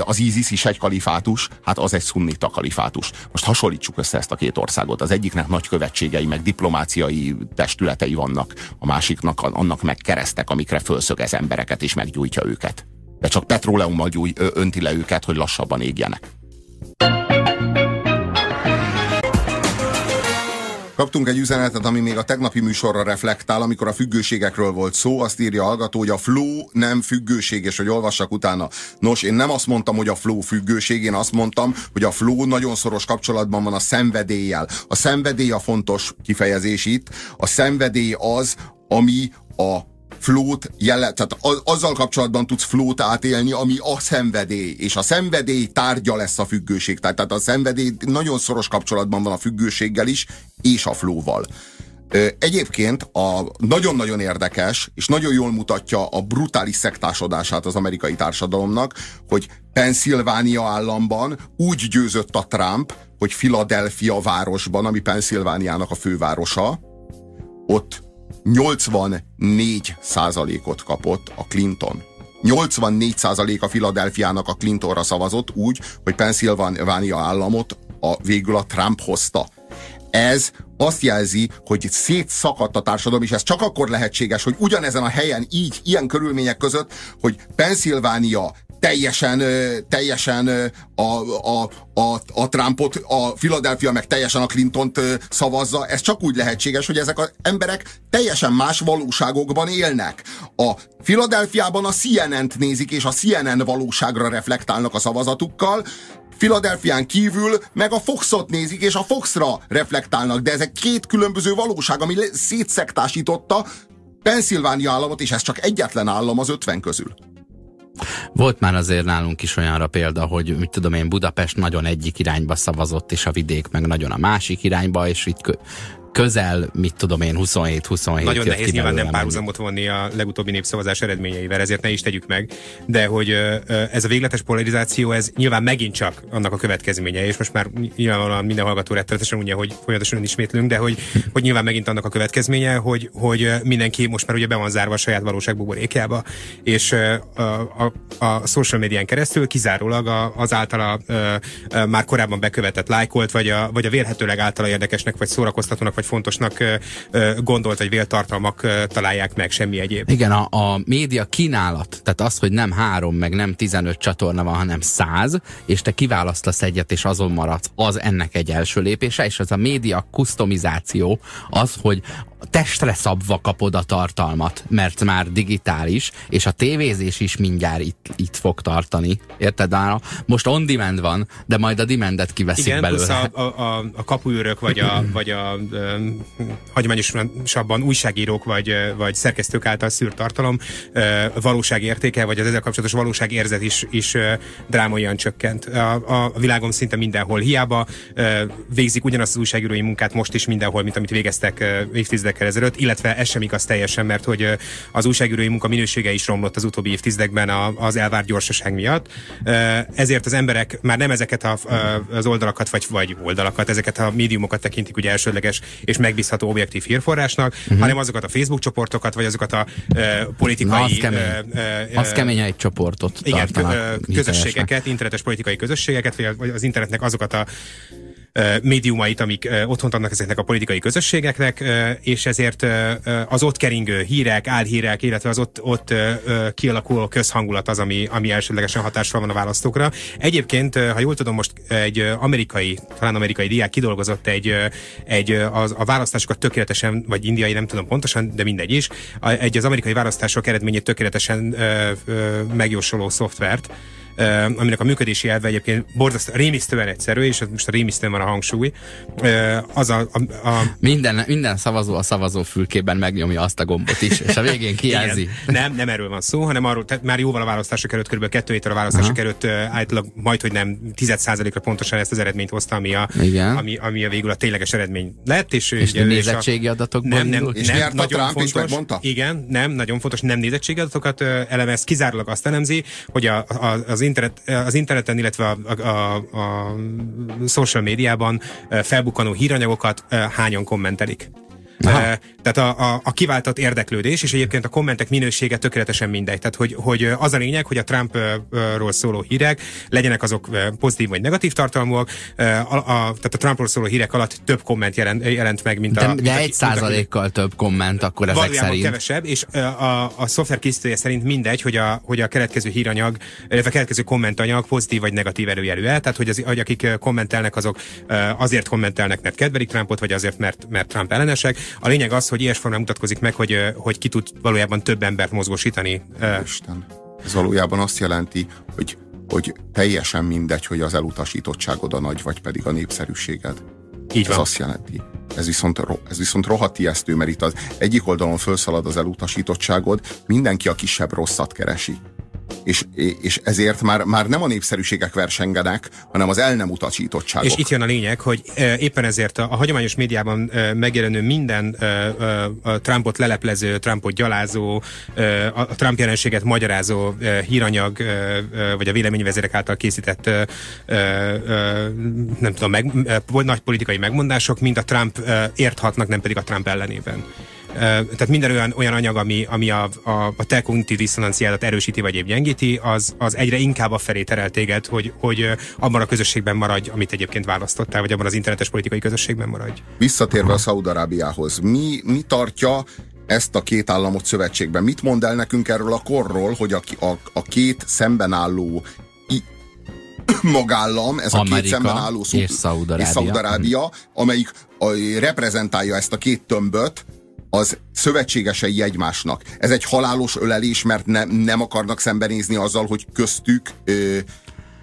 Az ISIS is egy kalifátus, hát az egy szunnita kalifátus. Most hasonlítsuk össze ezt a két országot. Az egyiknek nagy követségei, meg diplomáciai testületei vannak, a másiknak annak meg keresztek, amikre fölszögez embereket és meggyújtja őket. De csak petróleummal gyújt, önti le őket, hogy lassabban égjenek. Kaptunk egy üzenetet, ami még a tegnapi műsorra reflektál, amikor a függőségekről volt szó. Azt írja a hallgató, hogy a flow nem függőség, és hogy olvassak utána. Nos, én nem azt mondtam, hogy a flow függőség, én azt mondtam, hogy a flow nagyon szoros kapcsolatban van a szenvedéllyel. A szenvedély a fontos kifejezés itt. A szenvedély az, ami a flót jele, tehát azzal kapcsolatban tudsz flót átélni, ami a szenvedély, és a szenvedély tárgya lesz a függőség. Tehát a szenvedély nagyon szoros kapcsolatban van a függőséggel is, és a flóval. Egyébként a nagyon-nagyon érdekes, és nagyon jól mutatja a brutális szektásodását az amerikai társadalomnak, hogy Pennsylvania államban úgy győzött a Trump, hogy Philadelphia városban, ami Pennsylvániának a fővárosa, ott 84 százalékot kapott a Clinton. 84 százalék a Philadelphiának a Clintonra szavazott úgy, hogy Pennsylvania államot a, végül a Trump hozta. ez azt jelzi, hogy szétszakadt a társadalom, és ez csak akkor lehetséges, hogy ugyanezen a helyen, így, ilyen körülmények között, hogy Pennsylvania teljesen, teljesen a, a, a, a Trumpot, a Philadelphia meg teljesen a Clintont szavazza. Ez csak úgy lehetséges, hogy ezek az emberek teljesen más valóságokban élnek. A Philadelphiában a CNN-t nézik, és a CNN valóságra reflektálnak a szavazatukkal, Philadelphián kívül meg a Foxot nézik, és a Foxra reflektálnak, de ezek két különböző valóság, ami szétszektásította Pennsylvania államot, és ez csak egyetlen állam az ötven közül. Volt már azért nálunk is olyanra példa, hogy mit tudom én, Budapest nagyon egyik irányba szavazott, és a vidék meg nagyon a másik irányba, és itt közel, mit tudom én, 27-27 Nagyon nehéz nyilván nem párhuzamot vonni a legutóbbi népszavazás eredményeivel, ezért ne is tegyük meg, de hogy ez a végletes polarizáció, ez nyilván megint csak annak a következménye, és most már nyilvánvalóan minden hallgató rettenetesen ugye, hogy folyamatosan ismétlünk, de hogy, hogy nyilván megint annak a következménye, hogy, hogy mindenki most már ugye be van zárva a saját valóság buborékjába, és a, a, a social médián keresztül kizárólag az általa már korábban bekövetett lájkolt, vagy a, vagy a vélhetőleg általa érdekesnek, vagy szórakoztatónak, vagy fontosnak gondolt, vagy véltartalmak találják meg, semmi egyéb. Igen, a, a média kínálat, tehát az, hogy nem három, meg nem 15 csatorna van, hanem száz, és te kiválasztasz egyet, és azon maradsz, az ennek egy első lépése, és az a média kustomizáció az, hogy testre szabva kapod a tartalmat, mert már digitális, és a tévézés is mindjárt itt, itt fog tartani. Érted? Már most on demand van, de majd a demandet kiveszik Igen, belőle. a, a, a kapuőrök, vagy a, vagy a hagyományosabban újságírók, vagy, vagy szerkesztők által szűrt tartalom uh, valóságértéke, vagy az ezzel kapcsolatos valóságérzet is, is drámaian csökkent. A, a világon szinte mindenhol. Hiába végzik ugyanazt az újságírói munkát most is mindenhol, mint amit végeztek évtizedek évekkel ezelőtt, illetve ez sem igaz teljesen, mert hogy az újságírói munka minősége is romlott az utóbbi évtizedekben az elvárt gyorsaság miatt. Ezért az emberek már nem ezeket a, az oldalakat, vagy, vagy oldalakat, ezeket a médiumokat tekintik ugye elsődleges és megbízható objektív hírforrásnak, uh-huh. hanem azokat a Facebook csoportokat, vagy azokat a uh, politikai... Na, az kemény, uh, az kemény egy csoportot Igen, közösségeket, internetes politikai közösségeket, vagy az internetnek azokat a médiumait, amik otthont adnak ezeknek a politikai közösségeknek, és ezért az ott keringő hírek, álhírek, illetve az ott, ott kialakuló közhangulat az, ami, ami elsődlegesen hatással van a választókra. Egyébként, ha jól tudom, most egy amerikai, talán amerikai diák kidolgozott egy, egy az, a választásokat tökéletesen, vagy indiai, nem tudom pontosan, de mindegy is, egy az amerikai választások eredményét tökéletesen megjósoló szoftvert, aminek a működési elve egyébként borzasztó, rémisztően egyszerű, és most a rémisztően van a hangsúly. Az a, a, a... Minden, minden szavazó a szavazófülkében megnyomja azt a gombot is, és a végén kijelzi. nem, nem erről van szó, hanem arról, tehát már jóval a választások előtt, kb. kettő héttel a választások Aha. előtt általában majd, hogy nem 10%-ra pontosan ezt az eredményt hozta, ami a, Igen. ami, ami a végül a tényleges eredmény lett. És, és ugye, nézettségi adatokban nem, nem, és nem, nagyon Trump fontos, is megmondta? Igen, nem, nagyon fontos, nem nézettségi adatokat elemez, kizárólag azt elemzi, hogy a, a, az internet, az interneten, illetve a, a, a, a social médiában felbukkanó híranyagokat hányan kommentelik. Aha. Tehát a, a, a kiváltott érdeklődés, és egyébként a kommentek minősége tökéletesen mindegy. Tehát, hogy, hogy az a lényeg, hogy a Trumpról szóló hírek legyenek azok pozitív vagy negatív tartalmúak. A, a, tehát a Trumpról szóló hírek alatt több komment jelent, jelent meg, mint de, a... De egy százalékkal több komment akkor ezek Valójában szerint. kevesebb, és a, a, a szoftver készítője szerint mindegy, hogy a, hogy a keletkező híranyag, illetve a keletkező kommentanyag pozitív vagy negatív erőjelű el. Tehát, hogy, az, hogy akik kommentelnek, azok azért kommentelnek, mert kedvelik Trumpot, vagy azért, mert, mert Trump ellenesek. A lényeg az, hogy ilyes formán mutatkozik meg, hogy, hogy ki tud valójában több embert mozgósítani. Isten. Ez valójában azt jelenti, hogy, hogy teljesen mindegy, hogy az elutasítottságod a nagy, vagy pedig a népszerűséged. Így ez azt jelenti. Ez viszont, ez viszont rohadt ijesztő, mert itt az egyik oldalon felszalad az elutasítottságod, mindenki a kisebb rosszat keresi és, és ezért már, már nem a népszerűségek versengenek, hanem az el nem utasítottságok. És itt jön a lényeg, hogy éppen ezért a, a hagyományos médiában megjelenő minden a Trumpot leleplező, Trumpot gyalázó, a Trump jelenséget magyarázó híranyag, vagy a véleményvezérek által készített nem tudom, meg, nagy politikai megmondások, mind a Trump ért hatnak, nem pedig a Trump ellenében. Tehát minden olyan, olyan anyag, ami, ami a, a, a te kognitív diszonanciádat erősíti vagy épp gyengíti, az, az egyre inkább a felé terel téged, hogy, hogy abban a közösségben maradj, amit egyébként választottál, vagy abban az internetes politikai közösségben maradj. Visszatérve a Szaudarábiához, mi, mi tartja ezt a két államot szövetségben? Mit mond el nekünk erről a korról, hogy a, a, a két szemben álló *coughs* magállam, ez Amerika a két szemben álló és Szaudarábia, amelyik a, reprezentálja ezt a két tömböt, az szövetségesei egymásnak. Ez egy halálos ölelés, mert ne, nem akarnak szembenézni azzal, hogy köztük ö,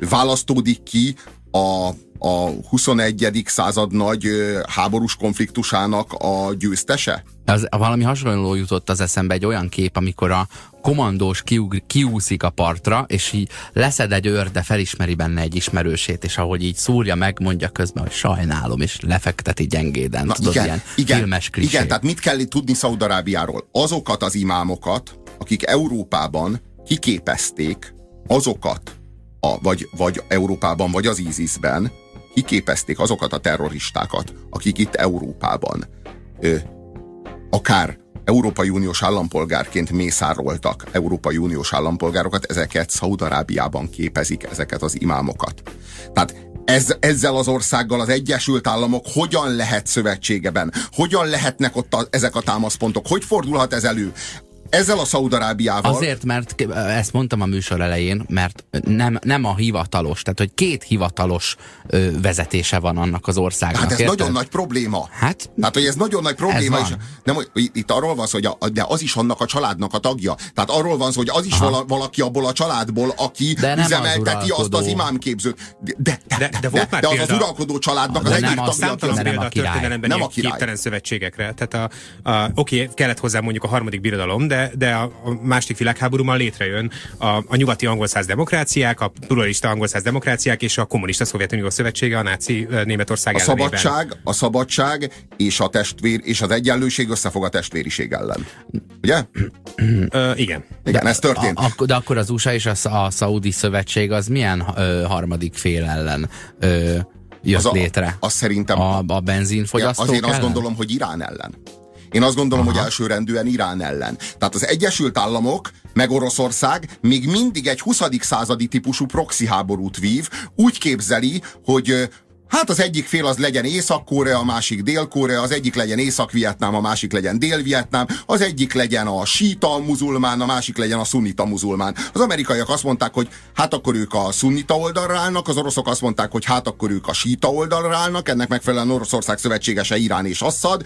választódik ki a, a 21. század nagy ö, háborús konfliktusának a győztese? Az, valami hasonló jutott az eszembe egy olyan kép, amikor a komandós kiugr, kiúszik a partra, és így leszed egy őr, de felismeri benne egy ismerősét, és ahogy így szúrja meg, mondja közben, hogy sajnálom, és lefekteti gyengéden. Na, tudod, igen, ilyen igen, filmes klisé. Igen, tehát mit kell tudni Szaudarábiáról? Azokat az imámokat, akik Európában kiképezték azokat, a, vagy, vagy Európában, vagy az ISIS-ben, kiképezték azokat a terroristákat, akik itt Európában ö, akár Európai Uniós állampolgárként mészároltak Európai Uniós állampolgárokat, ezeket Szaudarábiában képezik ezeket az imámokat. Tehát ez, ezzel az országgal az Egyesült Államok hogyan lehet szövetségeben? Hogyan lehetnek ott a, ezek a támaszpontok? Hogy fordulhat ez elő? Ezzel a Szaudarábiával... Azért, mert ezt mondtam a műsor elején, mert nem, nem a hivatalos, tehát hogy két hivatalos ö, vezetése van annak az országnak. Hát ez érted? nagyon nagy probléma. Hát, hát hogy ez nagyon nagy probléma. És nem, itt arról van szó, hogy a, de az is annak a családnak a tagja. Tehát arról van szó, hogy az is vala, valaki abból a családból, aki de üzemelteti az azt az imámképzőt. De, de, de, de, de, de, de az az uralkodó családnak az egyik tagja. Számtalan példa a történelemben nem a képtelen szövetségekre. Tehát a, a, oké, okay, kellett hozzá mondjuk a harmadik birodalom, de de, a, a második világháborúban létrejön a, a nyugati angol száz demokráciák, a pluralista angol száz demokráciák és a kommunista Szovjetunió Szövetsége a náci Németország a szabadság, a szabadság és a testvér és az egyenlőség összefog a testvériség ellen. Ugye? Ö, igen. Igen, de, ez történt. A, a, de akkor az USA és a, a Szaudi Szövetség az milyen ö, harmadik fél ellen ö, jött az a, létre? Az szerintem a, a benzinfogyasztók Azért ellen? azt gondolom, hogy Irán ellen. Én azt gondolom, Aha. hogy elsőrendűen Irán ellen. Tehát az Egyesült Államok meg Oroszország még mindig egy 20. századi típusú proxy háborút vív, úgy képzeli, hogy Hát az egyik fél az legyen Észak-Korea, a másik Dél-Korea, az egyik legyen Észak-Vietnám, a másik legyen Dél-Vietnám, az egyik legyen a síta muzulmán, a másik legyen a szunnita muzulmán. Az amerikaiak azt mondták, hogy hát akkor ők a szunnita oldalra állnak, az oroszok azt mondták, hogy hát akkor ők a síta oldalra állnak, ennek megfelelően Oroszország szövetségese Irán és Assad,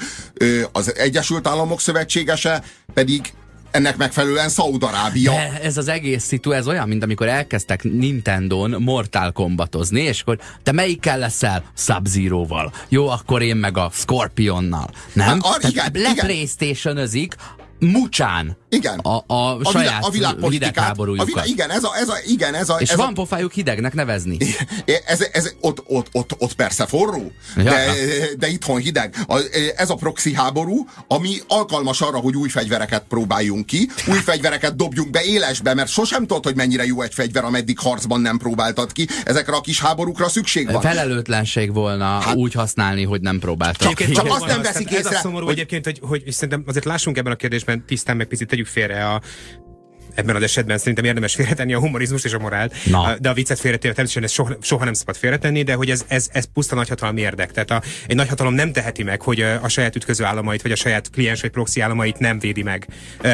az Egyesült Államok szövetségese pedig ennek megfelelően Szaudarábia. Ez az egész szitu, ez olyan, mint amikor elkezdtek Nintendo-n Mortal Kombatozni, és akkor te melyikkel leszel? sub val Jó, akkor én meg a Scorpionnal. Nem? Hát, ar, igen, le igen. Mucsán igen. A, a, a saját a világ, a hidegháborújukat. A világ, igen, ez a, ez a, igen, ez a, És ez van a, pofájuk hidegnek nevezni. Ez, ez, ott, ott, ott, ott persze forró, ja, de, de itthon hideg. Ez a proxy háború, ami alkalmas arra, hogy új fegyvereket próbáljunk ki, új fegyvereket dobjunk be élesbe, mert sosem tudod, hogy mennyire jó egy fegyver, ameddig harcban nem próbáltad ki. Ezekre a kis háborúkra szükség van. Felelőtlenség volna hát, úgy használni, hogy nem próbáltad. Csak, csak azt nem veszik észre. Ez a szomorú hogy... egyébként, hogy, hogy szerintem azért lássunk ebben a kérdésben tisztán, meg picit tegyük félre a, ebben az esetben szerintem érdemes félretenni a humorizmus és a morált, Na. de a viccet félretéve természetesen ezt soha, soha nem szabad félretenni, de hogy ez, ez, ez puszta nagyhatalmi érdek. Tehát a, egy nagyhatalom nem teheti meg, hogy a saját ütköző államait, vagy a saját kliens vagy proxy államait nem védi meg.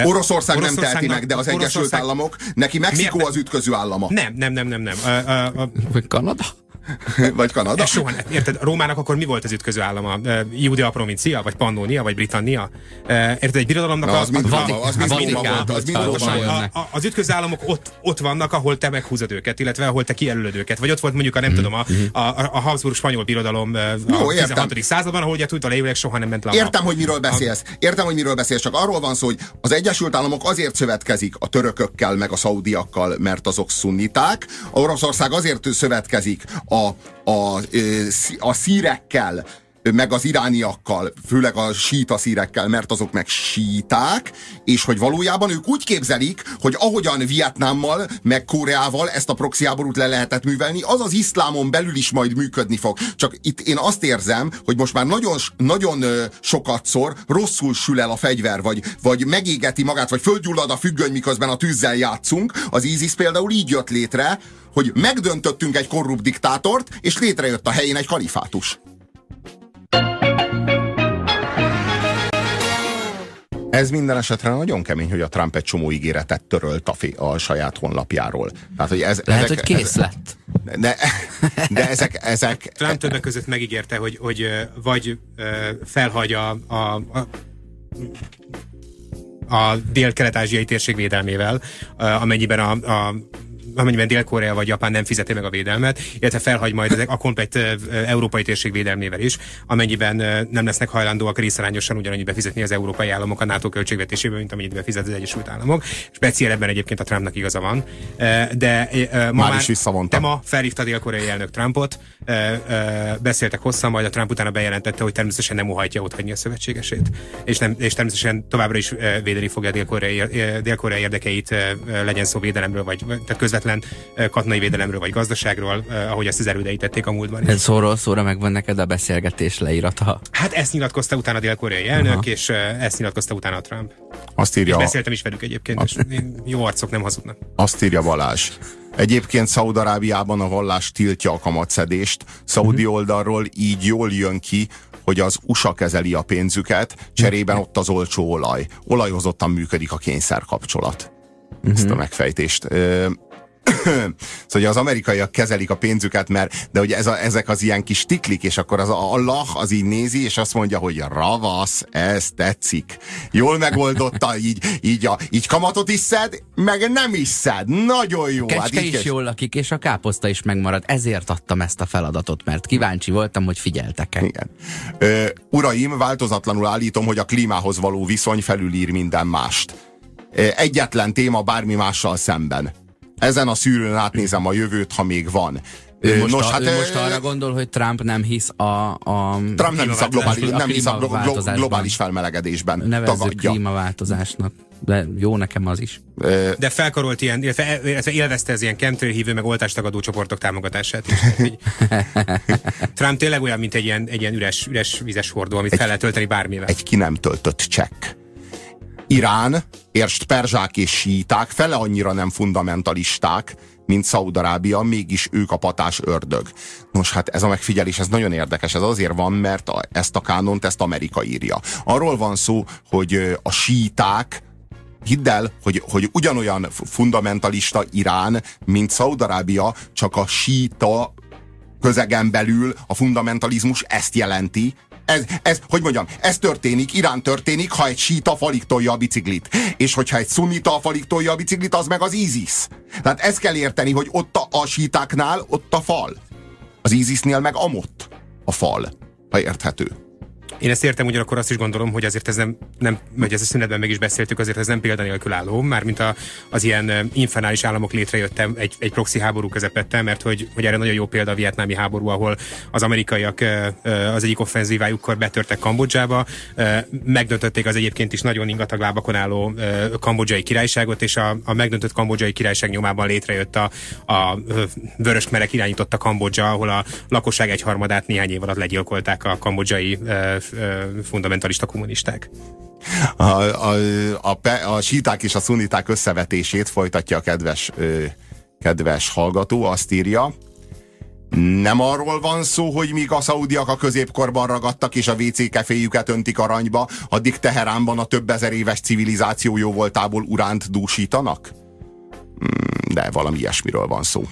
Oroszország, Oroszország nem teheti meg, de az Egyesült Államok, neki Mexikó az ütköző állama. Nem, nem, nem, nem, nem. A, a, a... Kanada? *laughs* vagy Kanada. Ez soha nem. Érted, Rómának akkor mi volt az ütköző állama? Judea provincia, vagy Pannonia, vagy Britannia? Uh, érted, egy birodalomnak Na, az, Róma, az mind Róma volt. Az, mind Róma a, az ütköző államok ott, ott vannak, ahol te meghúzod őket, illetve ahol te kijelölöd őket. Vagy ott volt mondjuk a nem mm. tudom, a, a, a Habsburg spanyol birodalom a Jó, 16. században, ahol ugye tudta lévőleg soha nem ment le. Értem, hogy miről beszélsz. Értem, hogy miről beszélsz, csak arról van szó, hogy az Egyesült Államok azért szövetkezik a törökökkel, meg a szaudiakkal, mert azok szunniták. Oroszország azért szövetkezik a, a, a szírekkel, meg az irániakkal, főleg a síta szírekkel, mert azok meg síták, és hogy valójában ők úgy képzelik, hogy ahogyan Vietnámmal, meg Koreával ezt a proxy háborút le lehetett művelni, az az iszlámon belül is majd működni fog. Csak itt én azt érzem, hogy most már nagyon, nagyon sokatszor rosszul sül el a fegyver, vagy, vagy megégeti magát, vagy földgyullad a függöny, miközben a tűzzel játszunk. Az ISIS például így jött létre, hogy megdöntöttünk egy korrupt diktátort, és létrejött a helyén egy kalifátus. Ez minden esetre nagyon kemény, hogy a Trump egy csomó ígéretet törölt a, fi, a saját honlapjáról. Tehát, hogy ez, Lehet, ezek, hogy kész ez, lett. De, de ezek... ezek Trump többek között megígérte, hogy, hogy vagy felhagyja a, a, a a dél-kelet-ázsiai térség védelmével, amennyiben a, a amennyiben Dél-Korea vagy Japán nem fizeti meg a védelmet, illetve felhagy majd ezek a komplet európai térség védelmével is, amennyiben nem lesznek hajlandóak részarányosan ugyanannyi befizetni az európai államok a NATO költségvetéséből, mint amennyit befizet az Egyesült Államok. Speciál ebben egyébként a Trumpnak igaza van. De ma már, már is te ma felhívta dél-koreai elnök Trumpot, beszéltek hosszan, majd a Trump utána bejelentette, hogy természetesen nem óhajtja otthagyni a szövetségesét, és, nem, és természetesen továbbra is védeni fogja dél-koreai, dél-koreai érdekeit, legyen szó védelemről, vagy tehát közvetlen független katonai védelemről vagy gazdaságról, ahogy ezt az erődeitették a múltban. Ez szóról szóra megvan neked a beszélgetés leírata? Hát ezt nyilatkozta utána a dél-koreai elnök, Aha. és ezt nyilatkozta utána a Trump. Azt írja. És beszéltem is velük egyébként, és jó arcok nem hazudnak. Azt írja Balázs. Egyébként Szaudarábiában a vallás tiltja a kamatszedést. Szaudi uh-huh. oldalról így jól jön ki, hogy az USA kezeli a pénzüket, cserében ott az olcsó olaj. Olajozottan működik a kényszerkapcsolat. Uh-huh. Ezt a megfejtést. Szóval az amerikaiak kezelik a pénzüket, mert de hogy ez a, ezek az ilyen kis tiklik, és akkor az Allah az így nézi, és azt mondja, hogy ravasz, ez tetszik. Jól megoldotta, *laughs* így, így, a, így kamatot is szed, meg nem is szed. Nagyon jó. Kecske hát is kes... jól lakik, és a káposzta is megmarad. Ezért adtam ezt a feladatot, mert kíváncsi voltam, hogy figyeltek-e. Igen. Ö, uraim, változatlanul állítom, hogy a klímához való viszony felülír minden mást. Egyetlen téma bármi mással szemben ezen a szűrőn átnézem a jövőt, ha még van. Ő most, Nos, a, hát, ő most arra gondol, hogy Trump nem hisz a, a Trump nem hisz a globális, nem hisz a globális felmelegedésben. Nevezzük tagadja. klímaváltozásnak. De jó nekem az is. De felkarolt ilyen, illetve, illetve élvezte ez ilyen chemtrail hívő, meg oltástagadó csoportok támogatását is. *laughs* Trump tényleg olyan, mint egy ilyen, egy ilyen üres, üres vizes hordó, amit egy, fel lehet tölteni bármivel. Egy ki nem töltött csekk. Irán, érst perzsák és síták, fele annyira nem fundamentalisták, mint Szaudarábia, mégis ők a patás ördög. Nos, hát ez a megfigyelés, ez nagyon érdekes, ez azért van, mert a, ezt a kánont, ezt Amerika írja. Arról van szó, hogy a síták, hidd el, hogy, hogy ugyanolyan fundamentalista Irán, mint Szaudarábia, csak a síta közegen belül a fundamentalizmus ezt jelenti, ez, ez, hogy mondjam, ez történik, Irán történik, ha egy síta falig tolja a biciklit. És hogyha egy szunita falig tolja a biciklit, az meg az ISIS. Tehát ezt kell érteni, hogy ott a, a sítáknál ott a fal. Az ISISnél meg amott a fal, ha érthető. Én ezt értem, ugyanakkor azt is gondolom, hogy azért ez nem, nem hogy ez a szünetben meg is beszéltük, azért ez nem példanélkül álló, mármint a, az ilyen infernális államok létrejöttem egy, egy proxy háború közepette, mert hogy, hogy erre nagyon jó példa a vietnámi háború, ahol az amerikaiak az egyik offenzívájukkor betörtek Kambodzsába, megdöntötték az egyébként is nagyon ingatag lábakon álló kambodzsai királyságot, és a, a megdöntött kambodzsai királyság nyomában létrejött a, a vörös merek irányította Kambodzsa, ahol a lakosság egyharmadát néhány év alatt legyilkolták a kambodzsai fundamentalista kommunisták. A, a, a, a síták és a szuniták összevetését folytatja a kedves, kedves hallgató, azt írja, nem arról van szó, hogy míg a szaudiak a középkorban ragadtak és a WC keféjüket öntik aranyba, addig Teheránban a több ezer éves civilizáció jó voltából uránt dúsítanak? Hmm, de valami ilyesmiről van szó.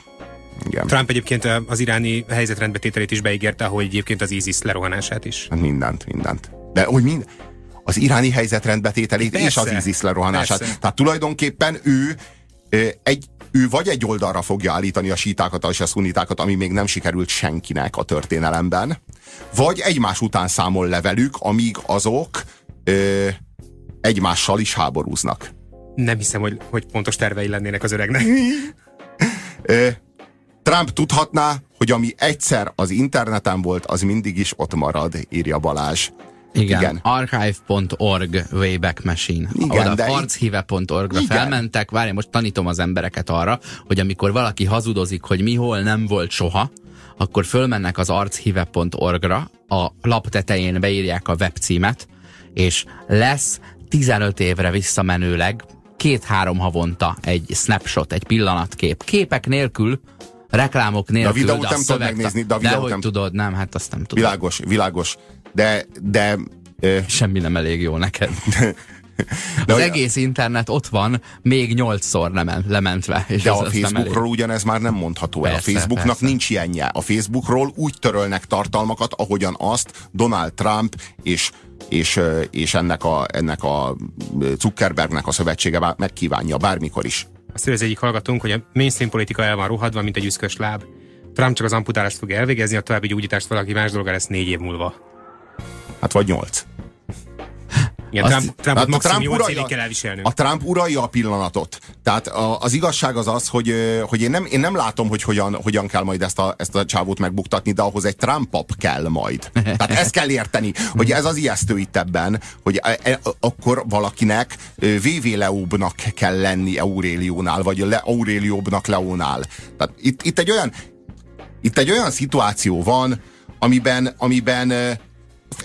Igen. Trump egyébként az iráni helyzetrendbetételét is beígérte, hogy egyébként az ISIS lerohanását is. Hát mindent, mindent. De hogy mind, az iráni helyzetrendbetételét Persze. és az ISIS lerohanását. Persze. Tehát tulajdonképpen ő egy, ő vagy egy oldalra fogja állítani a sítákat és a szunitákat, ami még nem sikerült senkinek a történelemben, vagy egymás után számol le velük, amíg azok ö, egymással is háborúznak. Nem hiszem, hogy, hogy pontos tervei lennének az öregnek. *laughs* Trump tudhatná, hogy ami egyszer az interneten volt, az mindig is ott marad, írja Balázs. Igen, Igen. archive.org Wayback Machine. Igen, Oda archive.org-ra felmentek, várj, most tanítom az embereket arra, hogy amikor valaki hazudozik, hogy mi hol nem volt soha, akkor fölmennek az archive.org-ra, a lap tetején beírják a webcímet, és lesz 15 évre visszamenőleg két-három havonta egy snapshot, egy pillanatkép. Képek nélkül, reklámok nélkül. De a videót de nem tudod megnézni, de a videót de nem... tudod, nem, hát azt nem tudod. Világos, világos. De, de Semmi nem elég jó neked. *laughs* De az egész internet ott van, még nyolcszor nem lementve. És de a Facebookról ugyanez már nem mondható el. Persze, a Facebooknak persze. nincs ilyenje. A Facebookról úgy törölnek tartalmakat, ahogyan azt Donald Trump és és, és ennek, a, ennek a Zuckerbergnek a szövetsége megkívánja bármikor is. Azt az egyik hallgatunk, hogy a mainstream politika el van rohadva, mint egy üszkös láb. Trump csak az amputálást fog elvégezni, a további gyógyítást valaki más dolga lesz négy év múlva. Hát vagy nyolc. Igen, Azt, Trump, Trump hát a Trump uralja, kell elviselnünk. A Trump uralja a pillanatot. Tehát a, az igazság az az, hogy, hogy én, nem, én nem látom, hogy hogyan, hogyan kell majd ezt a, ezt a csávót megbuktatni, de ahhoz egy Trumpap kell majd. Tehát ezt kell érteni, hogy ez az ijesztő itt ebben, hogy e, e, akkor valakinek VV Leóbnak kell lenni Auréliónál, vagy Le, Aurélióbnak Leónál. Tehát itt, itt, egy olyan, itt egy olyan szituáció van, amiben, amiben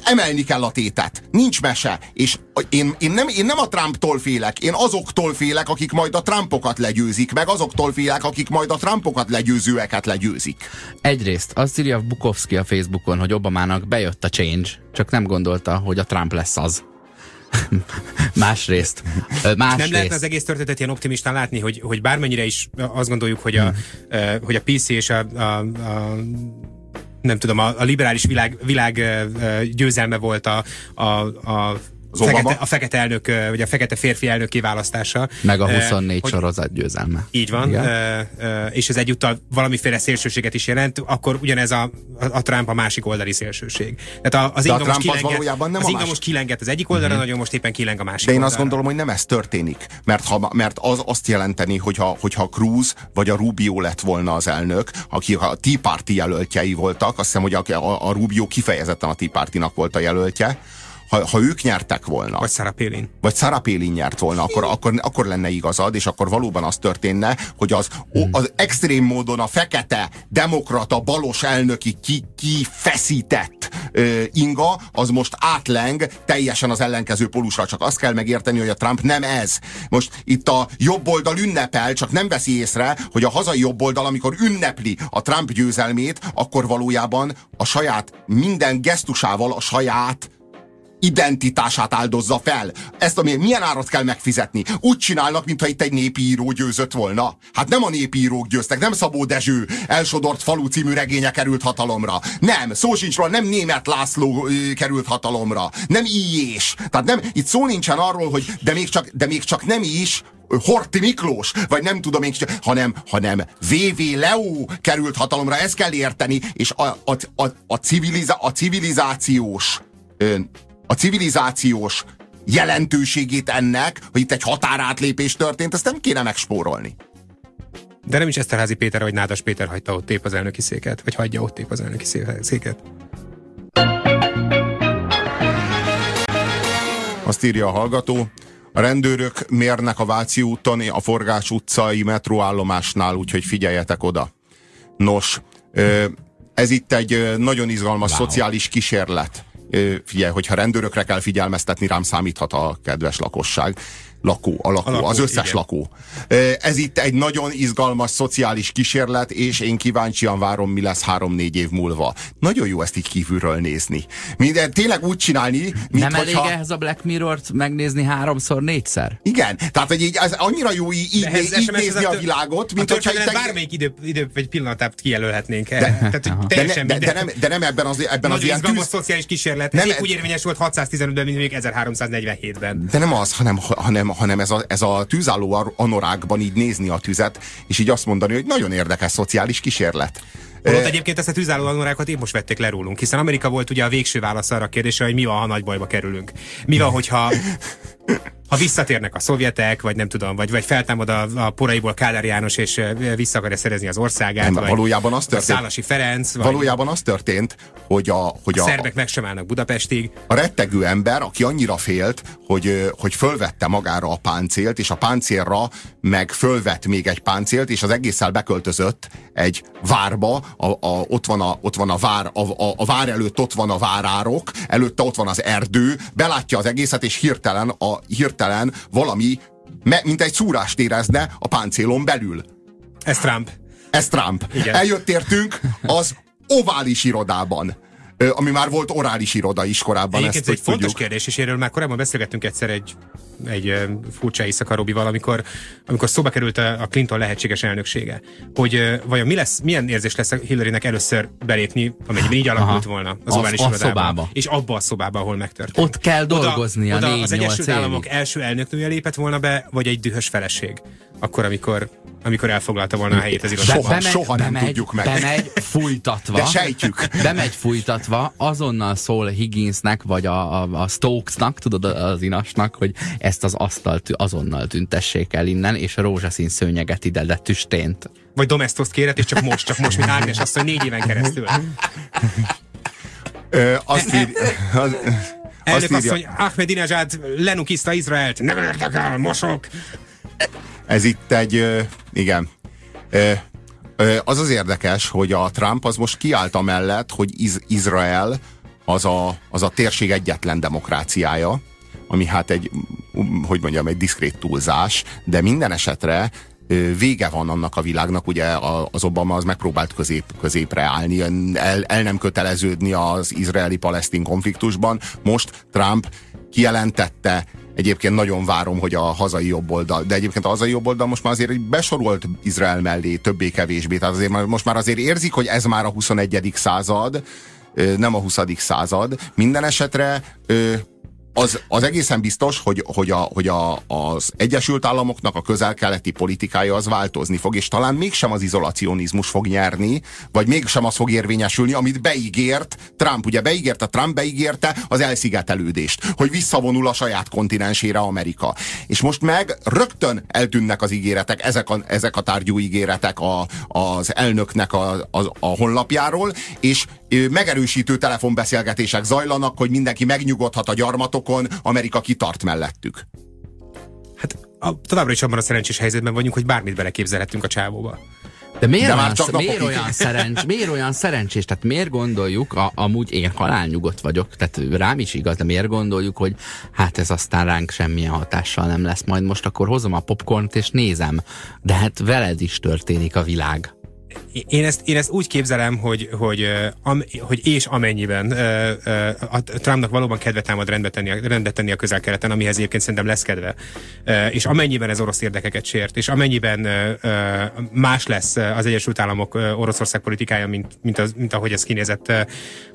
emelni kell a tétet. Nincs mese. És én, én, nem, én nem a Trumptól félek, én azoktól félek, akik majd a Trumpokat legyőzik, meg azoktól félek, akik majd a Trumpokat legyőzőeket legyőzik. Egyrészt azt írja Bukowski a Facebookon, hogy Obamának bejött a change, csak nem gondolta, hogy a Trump lesz az. *laughs* Másrészt. Más nem lehet az egész történetet ilyen optimistán látni, hogy, hogy bármennyire is azt gondoljuk, hogy a, hmm. hogy a PC és a, a, a nem tudom, a, a liberális világ, világ győzelme volt a, a, a az fekete, a fekete elnök, vagy a fekete férfi elnök kiválasztása. Meg a 24 uh, sorozat győzelme. Így van, uh, és ez egyúttal valamiféle szélsőséget is jelent, akkor ugyanez a, a, a Trump a másik oldali szélsőség. Tehát a, az inga most kilengett, az, az, inga most kilengett az egyik oldalra, uh-huh. nagyon most éppen kileng a másik De én oldalra. azt gondolom, hogy nem ez történik, mert, ha, mert az azt jelenteni, hogyha, hogyha Cruz vagy a Rubio lett volna az elnök, aki a Tea Party jelöltjei voltak, azt hiszem, hogy a, a, a Rubio kifejezetten a Tea Party-nak volt a jelöltje, ha, ha ők nyertek volna. Vagy Sarah Palin. Vagy Sarah Palin nyert volna, akkor, akkor, akkor lenne igazad, és akkor valóban az történne, hogy az, hmm. az extrém módon a fekete, demokrata, balos elnöki ki, kifeszített ö, inga, az most átleng teljesen az ellenkező polusra. Csak azt kell megérteni, hogy a Trump nem ez. Most itt a jobb oldal ünnepel, csak nem veszi észre, hogy a hazai jobb oldal, amikor ünnepli a Trump győzelmét, akkor valójában a saját minden gesztusával a saját identitását áldozza fel. Ezt a milyen árat kell megfizetni? Úgy csinálnak, mintha itt egy népi író győzött volna. Hát nem a népi írók győztek, nem Szabó Dezső elsodort falu című regénye került hatalomra. Nem, szó sincs róla, nem német László ö, került hatalomra. Nem íjés. Tehát nem, itt szó nincsen arról, hogy de még csak, de még csak nem is Horti Miklós, vagy nem tudom én, hanem, hanem VV Leo került hatalomra, ezt kell érteni, és a, a, a, a, civiliza, a civilizációs ö, a civilizációs jelentőségét ennek, hogy itt egy határátlépés történt, ezt nem kéne megspórolni. De nem is Eszterházi Péter vagy Nádas Péter hagyta ott épp az elnöki széket, vagy hagyja ott épp az elnöki széket. Azt írja a hallgató, a rendőrök mérnek a Váci úton, a Forgás utcai metróállomásnál, úgyhogy figyeljetek oda. Nos, ez itt egy nagyon izgalmas wow. szociális kísérlet figyelj, hogyha rendőrökre kell figyelmeztetni, rám számíthat a kedves lakosság lakó, a lakó, a lakó az összes igen. lakó. Ez itt egy nagyon izgalmas szociális kísérlet, és én kíváncsian várom, mi lesz három-négy év múlva. Nagyon jó ezt így kívülről nézni. Minden tényleg úgy csinálni, mint Nem elég ehhez a Black Mirror-t megnézni háromszor, négyszer? Igen, tehát hogy így, ez annyira jó így, így, így, így nézni a, a világot, mint a hogyha itt... Bármelyik idő, idő vagy pillanatát kijelölhetnénk el. De, Tehát, de, ne, de, de, nem, de nem ebben az, ebben az ilyen tűz... szociális kísérlet. Nem, ez úgy érvényes volt 615-ben, mint még 1347-ben. De nem az, hanem, hanem hanem ez a, ez a tűzálló anorákban így nézni a tüzet, és így azt mondani, hogy nagyon érdekes szociális kísérlet. Holott egyébként ezt a tűzálló anorákat épp most vették le rólunk, hiszen Amerika volt ugye a végső válasz arra a kérdésre, hogy mi van, ha nagy bajba kerülünk. Mi van, hogyha *laughs* ha visszatérnek a szovjetek, vagy nem tudom, vagy, vagy feltámad a, a poraiból Kádár János, és vissza akarja szerezni az országát, Nem, vagy valójában az történt- Szálasi Ferenc, vagy Valójában az történt, hogy a, hogy a a, szerbek meg sem állnak Budapestig. a rettegő ember, aki annyira félt, hogy, hogy fölvette magára a páncélt, és a páncélra meg fölvett még egy páncélt, és az egésszel beköltözött egy várba, a, a, ott, van a, ott van a vár, a, a, a vár előtt ott van a várárok, előtte ott van az erdő, belátja az egészet, és hirtelen, a, hirtelen valami, me, mint egy szúrást érezne a páncélon belül. Ez Trump. Ez Trump. Igen. Eljött értünk az ovális irodában, ami már volt orális iroda is korábban. Egyébként ez egy fontos tudjuk. kérdés, és erről már korábban beszélgettünk egyszer egy, egy furcsa éjszaka Robival, amikor, amikor szóba került a a Clinton lehetséges elnöksége, hogy vajon mi lesz, milyen érzés lesz a Hillarynek először belépni, amennyiben így alakult Aha. volna az A- ovális a szobába. És abba a szobába, ahol megtörtént. Ott kell dolgoznia oda, oda négy, az Egyesült évig. Államok első elnöknője lépett volna be, vagy egy dühös feleség? Akkor, amikor, amikor elfoglalta volna a helyét az irodában. Soha, soha nem tudjuk meg. Bemegy fújtatva. De sejtjük. Bemegy fújtatva, azonnal szól Higginsnek, vagy a, a, a Stokesnak, tudod, az inasnak, hogy ezt az asztalt azonnal tüntessék el innen, és a rózsaszín szőnyeget ide, de tüstént. Vagy domestoszt kéret, és csak most, csak most, mint Ágnes asszony négy éven keresztül. Ö, azt ír, az, azt Elnök írja, asszony, Ahmedinejad lenukizta Izraelt, nem érdekel, mosok. ez itt egy, igen, az az érdekes, hogy a Trump az most kiállt amellett, hogy Iz- Izrael az a, az a térség egyetlen demokráciája, ami hát egy, um, hogy mondjam, egy diszkrét túlzás, de minden esetre vége van annak a világnak, ugye az Obama az megpróbált közép, középre állni, el, el nem köteleződni az izraeli-palesztin konfliktusban. Most Trump kijelentette, egyébként nagyon várom, hogy a hazai jobboldal, de egyébként a hazai jobboldal most már azért besorolt Izrael mellé többé-kevésbé, tehát azért most már azért érzik, hogy ez már a 21. század, nem a 20. század. Minden esetre az, az egészen biztos, hogy, hogy, a, hogy a, az Egyesült Államoknak a közel-keleti politikája az változni fog, és talán mégsem az izolacionizmus fog nyerni, vagy mégsem az fog érvényesülni, amit beígért Trump. Ugye beígérte, Trump beígérte az elszigetelődést, hogy visszavonul a saját kontinensére Amerika. És most meg rögtön eltűnnek az ígéretek, ezek a, ezek a tárgyú ígéretek a, az elnöknek a, a, a honlapjáról, és megerősítő telefonbeszélgetések zajlanak, hogy mindenki megnyugodhat a gyarmatokon, Amerika kitart mellettük. Hát a, továbbra is abban a szerencsés helyzetben vagyunk, hogy bármit beleképzelhetünk a csávóba. De miért, De olyan, csak miért, olyan szerencs, miért olyan szerencsés? Tehát miért gondoljuk, a, amúgy én halálnyugodt vagyok, tehát rám is igaz, de miért gondoljuk, hogy hát ez aztán ránk semmilyen hatással nem lesz, majd most akkor hozom a popcornt és nézem. De hát veled is történik a világ. Én ezt, én ezt úgy képzelem, hogy, hogy, am, hogy és amennyiben a Trumpnak valóban kedve támad rendbe tenni, rendet tenni a közel-keleten, amihez egyébként szerintem lesz kedve, és amennyiben ez orosz érdekeket sért, és amennyiben más lesz az Egyesült Államok Oroszország politikája, mint, mint, az, mint ahogy ez kinézett,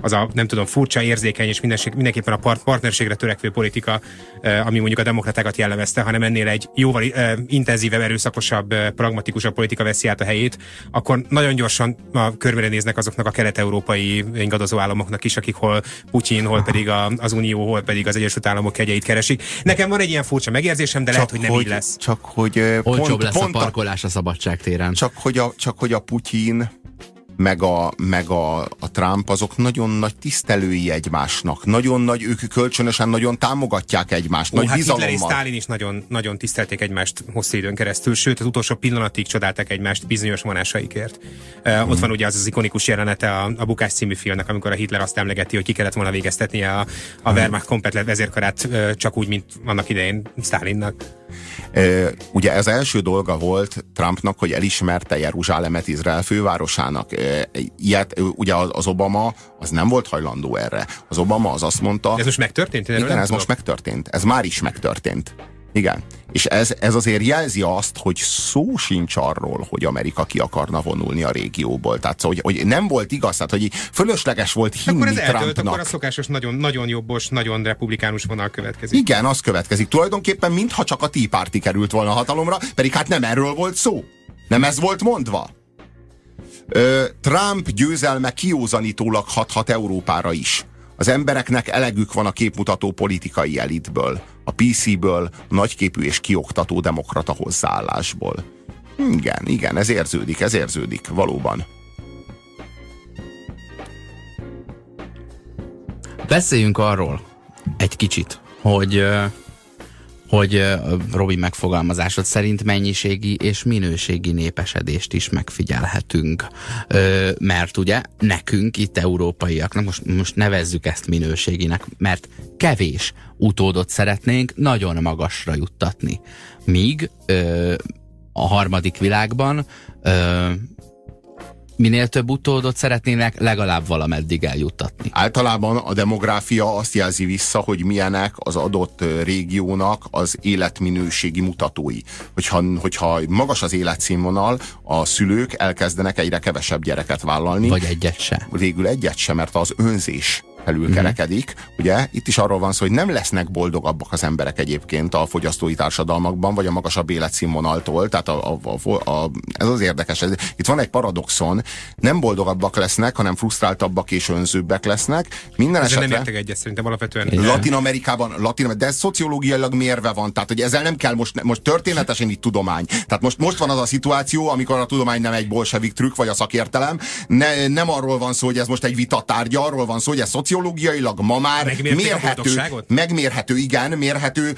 az a nem tudom, furcsa, érzékeny és mindenség, mindenképpen a part, partnerségre törekvő politika, ami mondjuk a demokratákat jellemezte, hanem ennél egy jóval intenzívebb, erőszakosabb, pragmatikusabb politika veszi át a helyét, akkor nagyon gyorsan a körmére néznek azoknak a kelet-európai ingadozó államoknak is, akik hol Putyin, hol pedig a, az Unió, hol pedig az Egyesült Államok kegyeit keresik. Nekem van egy ilyen furcsa megérzésem, de lehet, hogy nem így lesz. Csak hogy Olcsóbb pont, lesz pont a a, parkolás a szabadságtéren. csak, hogy a, csak hogy a Putyin meg a, meg a, a Trump azok nagyon nagy tisztelői egymásnak. Nagyon nagy, ők kölcsönösen nagyon támogatják egymást. Ó, nagy hát Hitler és. Stalin is nagyon, nagyon tisztelték egymást hosszú időn keresztül, sőt az utolsó pillanatig csodálták egymást bizonyos vonásaikért. Uh, Ott van ugye az az ikonikus jelenete a, a Bukás című filmnek, amikor a Hitler azt emlegeti, hogy ki kellett volna végeztetnie a, a Wehrmacht komplet vezérkarát csak úgy, mint annak idején Stalinnak. Ugye ez első dolga volt Trumpnak, hogy elismerte Jeruzsálemet Izrael fővárosának. Ilyet, ugye az Obama az nem volt hajlandó erre. Az Obama az azt mondta, Ez most megtörtént? Én igen, ez tudok. most megtörtént. Ez már is megtörtént. Igen. És ez, ez azért jelzi azt, hogy szó sincs arról, hogy Amerika ki akarna vonulni a régióból. Tehát szóval, hogy, hogy nem volt igaz, tehát hogy fölösleges volt hinni Akkor ez eldőlt, Trumpnak. akkor a szokásos, nagyon, nagyon jobbos, nagyon republikánus vonal következik. Igen, az következik. Tulajdonképpen mintha csak a Tea Party került volna hatalomra, pedig hát nem erről volt szó. Nem ez volt mondva. Ö, Trump győzelme kiózanítólag hathat Európára is. Az embereknek elegük van a képmutató politikai elitből. A PC-ből, nagyképű és kioktató demokrata hozzáállásból. Igen, igen, ez érződik, ez érződik, valóban. Beszéljünk arról egy kicsit, hogy hogy Robi megfogalmazásod szerint mennyiségi és minőségi népesedést is megfigyelhetünk. Mert ugye nekünk itt európaiaknak, most, most nevezzük ezt minőséginek, mert kevés utódot szeretnénk nagyon magasra juttatni. Míg a harmadik világban minél több utódot szeretnének legalább valameddig eljuttatni. Általában a demográfia azt jelzi vissza, hogy milyenek az adott régiónak az életminőségi mutatói. Hogyha, hogyha magas az életszínvonal, a szülők elkezdenek egyre kevesebb gyereket vállalni. Vagy egyet se. Végül egyet se, mert az önzés felülkerekedik. Mm. Ugye itt is arról van szó, hogy nem lesznek boldogabbak az emberek egyébként a fogyasztói társadalmakban, vagy a magasabb életszínvonaltól. Tehát a, a, a, a, ez az érdekes. Ez, itt van egy paradoxon. Nem boldogabbak lesznek, hanem frusztráltabbak és önzőbbek lesznek. Minden Ezzel esetre... nem értek egyet szerintem alapvetően. Latin Amerikában, Latin, de ez szociológiailag mérve van. Tehát, hogy ezzel nem kell most, most történetesen itt tudomány. Tehát most, most van az a szituáció, amikor a tudomány nem egy bolsevik trükk, vagy a szakértelem. Ne, nem arról van szó, hogy ez most egy vitatárgya, arról van szó, hogy ez szociológiai szociológiailag ma már mérhető, megmérhető, igen, mérhető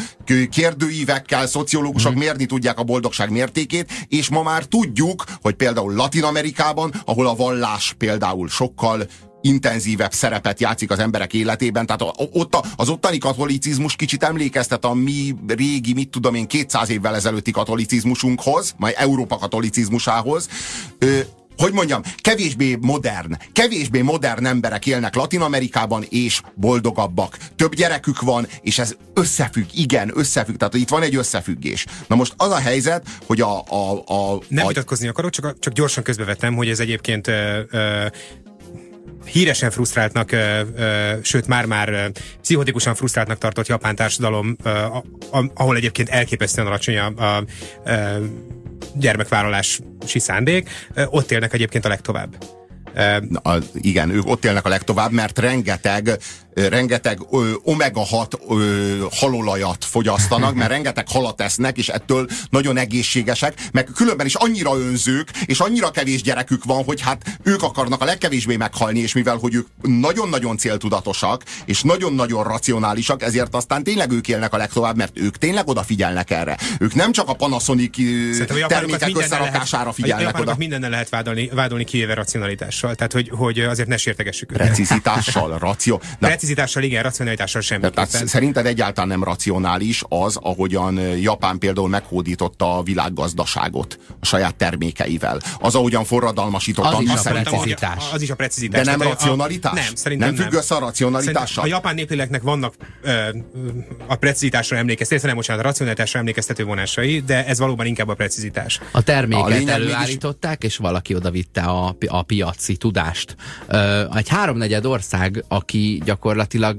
kérdőívekkel szociológusok hmm. mérni tudják a boldogság mértékét, és ma már tudjuk, hogy például Latin Amerikában, ahol a vallás például sokkal intenzívebb szerepet játszik az emberek életében, tehát ott az ottani katolicizmus kicsit emlékeztet a mi régi, mit tudom én, 200 évvel ezelőtti katolicizmusunkhoz, majd Európa katolicizmusához hogy mondjam, kevésbé modern, kevésbé modern emberek élnek Latin Amerikában, és boldogabbak. Több gyerekük van, és ez összefügg, igen, összefügg. Tehát itt van egy összefüggés. Na most az a helyzet, hogy a... a, a Nem a... vitatkozni akarok, csak, csak gyorsan közbevettem, hogy ez egyébként ö, ö, híresen frusztráltnak, ö, ö, sőt már-már pszichotikusan frusztráltnak tartott japán társadalom, ö, a, a, ahol egyébként elképesztően alacsony a, a, a gyermekvállalási szándék, ott élnek egyébként a legtovább. A, igen, ők ott élnek a legtovább, mert rengeteg rengeteg omega-6 halolajat fogyasztanak, mert rengeteg halat esznek, és ettől nagyon egészségesek, meg különben is annyira önzők, és annyira kevés gyerekük van, hogy hát ők akarnak a legkevésbé meghalni, és mivel, hogy ők nagyon-nagyon céltudatosak, és nagyon-nagyon racionálisak, ezért aztán tényleg ők élnek a legtovább, mert ők tényleg odafigyelnek erre. Ők nem csak a Panasonic termékek összerakására lehet, figyelnek oda. Mindennel lehet vádolni, vádolni kivéve racionalitással. Tehát, hogy, hogy azért ne sértegessük őket. Precizitással, ració. *laughs* Na, precizitással, igen, racionalitással sem. Tehát szerinted egyáltalán nem racionális az, ahogyan Japán például meghódította a világgazdaságot a saját termékeivel. Az, ahogyan forradalmasította. Az is a precizitás. Az is a precizitás. De nem Tehát racionalitás? A, nem, szerintem nem. függ össze a racionalitással? A japán népléleknek vannak ö, a precizitásra emlékeztető, nem bocsánat, a racionalitásra emlékeztető vonásai, de ez valóban inkább a precizitás. A terméket a előállították, és valaki oda vitte a, a piaci tudást. Ö, egy háromnegyed ország, aki gyakorlatilag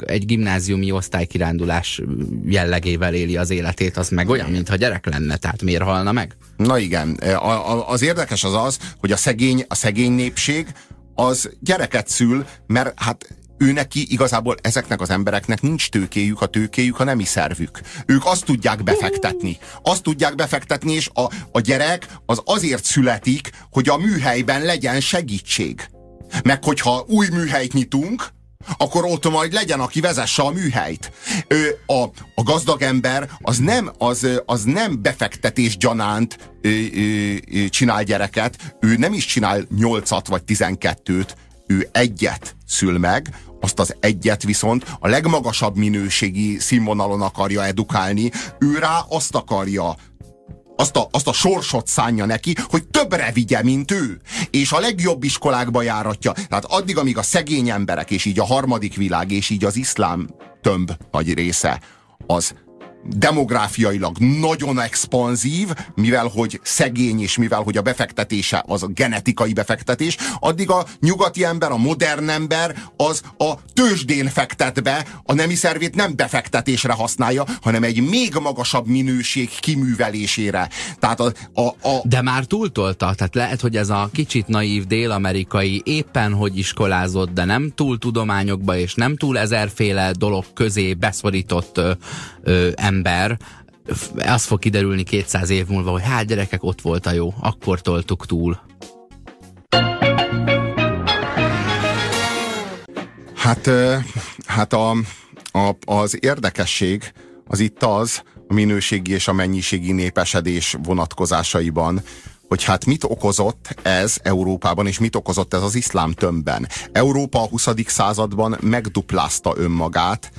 egy gimnáziumi osztálykirándulás jellegével éli az életét, az meg olyan, mintha gyerek lenne, tehát miért halna meg? Na igen, a, a, az érdekes az az, hogy a szegény, a szegény népség az gyereket szül, mert hát ő neki igazából ezeknek az embereknek nincs tőkéjük, a tőkéjük a nemi szervük. Ők azt tudják befektetni. Azt tudják befektetni, és a, a gyerek az azért születik, hogy a műhelyben legyen segítség. Meg hogyha új műhelyt nyitunk, akkor ott majd legyen, aki vezesse a műhelyt. Ő, a, a gazdag ember az nem, az, az nem befektetés gyanánt ö, ö, ö, csinál gyereket, ő nem is csinál nyolcat vagy tizenkettőt, ő egyet szül meg, azt az egyet viszont a legmagasabb minőségi színvonalon akarja edukálni, ő rá azt akarja azt a, azt a sorsot szánja neki, hogy többre vigye, mint ő. És a legjobb iskolákba járatja. Tehát addig, amíg a szegény emberek, és így a harmadik világ, és így az iszlám tömb nagy része, az demográfiailag nagyon expanzív, mivel hogy szegény, és mivel hogy a befektetése az a genetikai befektetés, addig a nyugati ember, a modern ember az a tőzsdén fektet be, a nemi szervét nem befektetésre használja, hanem egy még magasabb minőség kiművelésére. Tehát a, a, a... De már túltolta, tehát lehet, hogy ez a kicsit naív dél-amerikai éppen hogy iskolázott, de nem túl tudományokba és nem túl ezerféle dolog közé beszorított ö, ember, az fog kiderülni 200 év múlva, hogy hát gyerekek, ott volt a jó, akkor toltuk túl. Hát, hát a, a, az érdekesség az itt az, a minőségi és a mennyiségi népesedés vonatkozásaiban, hogy hát mit okozott ez Európában, és mit okozott ez az iszlám tömbben. Európa a 20. században megduplázta önmagát,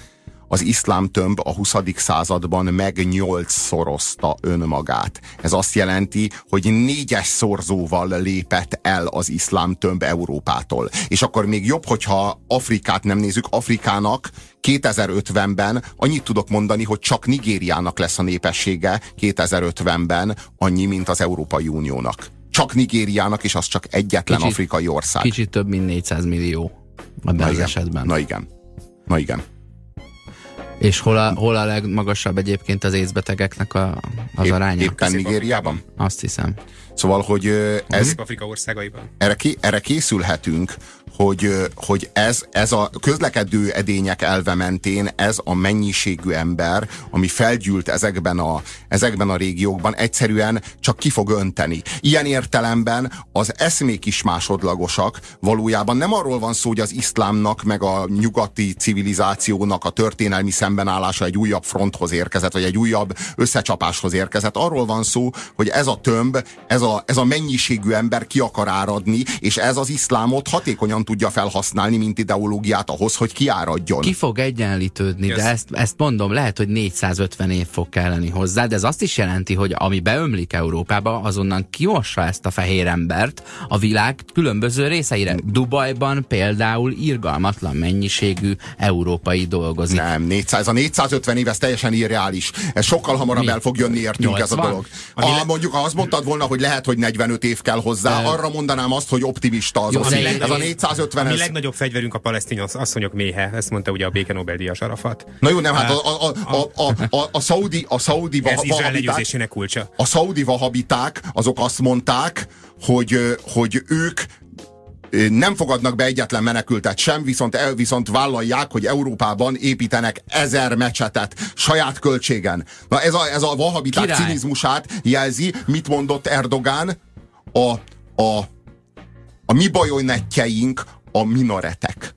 az iszlám tömb a 20. században meg nyolcszorozta önmagát. Ez azt jelenti, hogy négyes szorzóval lépett el az iszlám tömb Európától. És akkor még jobb, hogyha Afrikát nem nézzük, Afrikának 2050-ben annyit tudok mondani, hogy csak Nigériának lesz a népessége 2050-ben annyi, mint az Európai Uniónak. Csak Nigériának, és az csak egyetlen kicsit, afrikai ország. Kicsit több, mint 400 millió ebben az esetben. Na igen. Na igen. És hol a, hol a legmagasabb egyébként az észbetegeknek a, az Épp, aránya? Éppen Nigériában? Azt hiszem. Szóval, hogy ez... Afrika országaiban. Erre, ki, erre készülhetünk, hogy, hogy ez, ez a közlekedő edények elve mentén ez a mennyiségű ember, ami felgyűlt ezekben a, ezekben a régiókban, egyszerűen csak ki fog önteni. Ilyen értelemben az eszmék is másodlagosak. Valójában nem arról van szó, hogy az iszlámnak, meg a nyugati civilizációnak a történelmi szembenállása egy újabb fronthoz érkezett, vagy egy újabb összecsapáshoz érkezett. Arról van szó, hogy ez a tömb, ez a, ez a mennyiségű ember ki akar áradni, és ez az iszlámot hatékonyan tudja felhasználni, mint ideológiát ahhoz, hogy kiáradjon. Ki fog egyenlítődni, yes. de ezt, ezt mondom, lehet, hogy 450 év fog kelleni hozzá, de ez azt is jelenti, hogy ami beömlik Európába, azonnan kimossa ezt a fehér embert a világ különböző részeire. Dubajban például irgalmatlan mennyiségű európai dolgozik. Nem, 400, a 450 év, ez teljesen irreális. Ez sokkal hamarabb Mi? el fog jönni értünk 80? ez a dolog. A, le... mondjuk, ha azt mondtad volna, hogy lehet, hogy 45 év kell hozzá, arra mondanám azt, hogy optimista az. Jó, az ez a 400 150 A mi legnagyobb fegyverünk a palesztin asszonyok méhe, ezt mondta ugye a béke Nobel-díjas Arafat. Na jó, nem, hát a, a, a, a, a, a szaudi, a szaudi Ez vahabiták, kulcsa. A szaudi vahabiták, azok azt mondták, hogy, hogy ők nem fogadnak be egyetlen menekültet sem, viszont, el, viszont vállalják, hogy Európában építenek ezer mecsetet saját költségen. Na ez a, ez a vahabiták Király. cinizmusát jelzi, mit mondott Erdogán a, a a mi bajonetjeink a minaretek.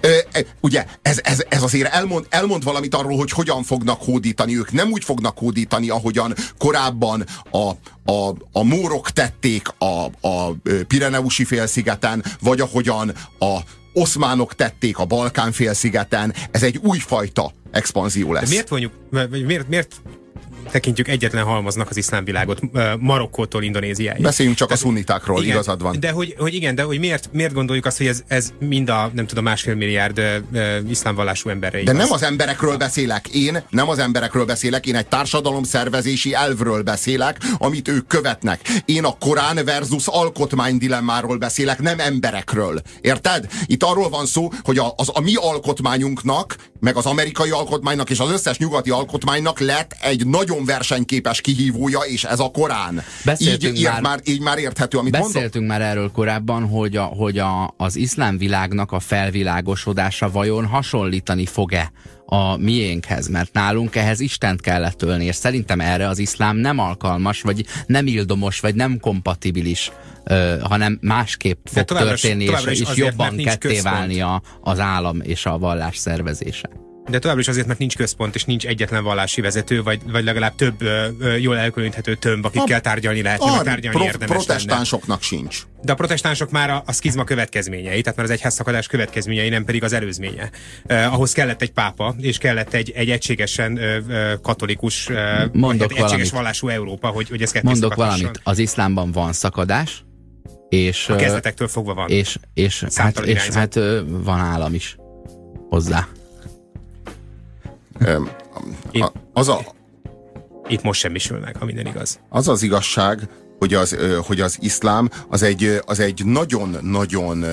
Ö, ugye ez, ez, ez azért elmond, elmond valamit arról, hogy hogyan fognak hódítani. Ők nem úgy fognak hódítani, ahogyan korábban a, a, a mórok tették a, a Pireneusi félszigeten, vagy ahogyan a oszmánok tették a Balkán félszigeten. Ez egy újfajta expanzió lesz. De miért vonjuk, miért, miért tekintjük egyetlen halmaznak az iszlám világot, Marokkótól Indonéziáig. Beszéljünk csak Tehát, a szunnitákról, igen, igazad van. De hogy, hogy igen, de hogy miért, miért gondoljuk azt, hogy ez, ez mind a, nem tudom, másfél milliárd uh, iszlámvallású emberre De nem az emberekről beszélek, én nem az emberekről beszélek, én egy társadalom szervezési elvről beszélek, amit ők követnek. Én a Korán versus alkotmány dilemmáról beszélek, nem emberekről. Érted? Itt arról van szó, hogy a, az, a mi alkotmányunknak, meg az amerikai alkotmánynak és az összes nyugati alkotmánynak lett egy nagyon nagyon versenyképes kihívója, és ez a Korán. Beszéltünk így, már, már, így már érthető, amit Beszéltünk mondok. már erről korábban, hogy, a, hogy a, az iszlám világnak a felvilágosodása vajon hasonlítani fog-e a miénkhez, mert nálunk ehhez Istent kellett ölni, és szerintem erre az iszlám nem alkalmas, vagy nem ildomos, vagy nem kompatibilis, ö, hanem másképp fog történni, és, és jobban ketté válni a, az állam és a vallás szervezése. De továbbra is azért, mert nincs központ, és nincs egyetlen vallási vezető, vagy, vagy legalább több ö, ö, jól elkülöníthető tömb, akikkel a, tárgyalni lehet, a, tárgyalni pro, érdemes Protestánsoknak lenne. sincs. De a protestánsok már a, a szkizma következményei, tehát már az egyházszakadás következményei, nem pedig az előzménye. Uh, ahhoz kellett egy pápa, és kellett egy, egy egységesen uh, katolikus, uh, Mondok egy egységes vallású Európa, hogy, hogy ez Mondok valamit, az iszlámban van szakadás, és, a kezdetektől fogva van. És, és, hát, és hát van állam is hozzá. Itt, az a, itt most semmisül meg, ha minden igaz. Az az igazság, hogy az, hogy az iszlám az egy, az egy nagyon-nagyon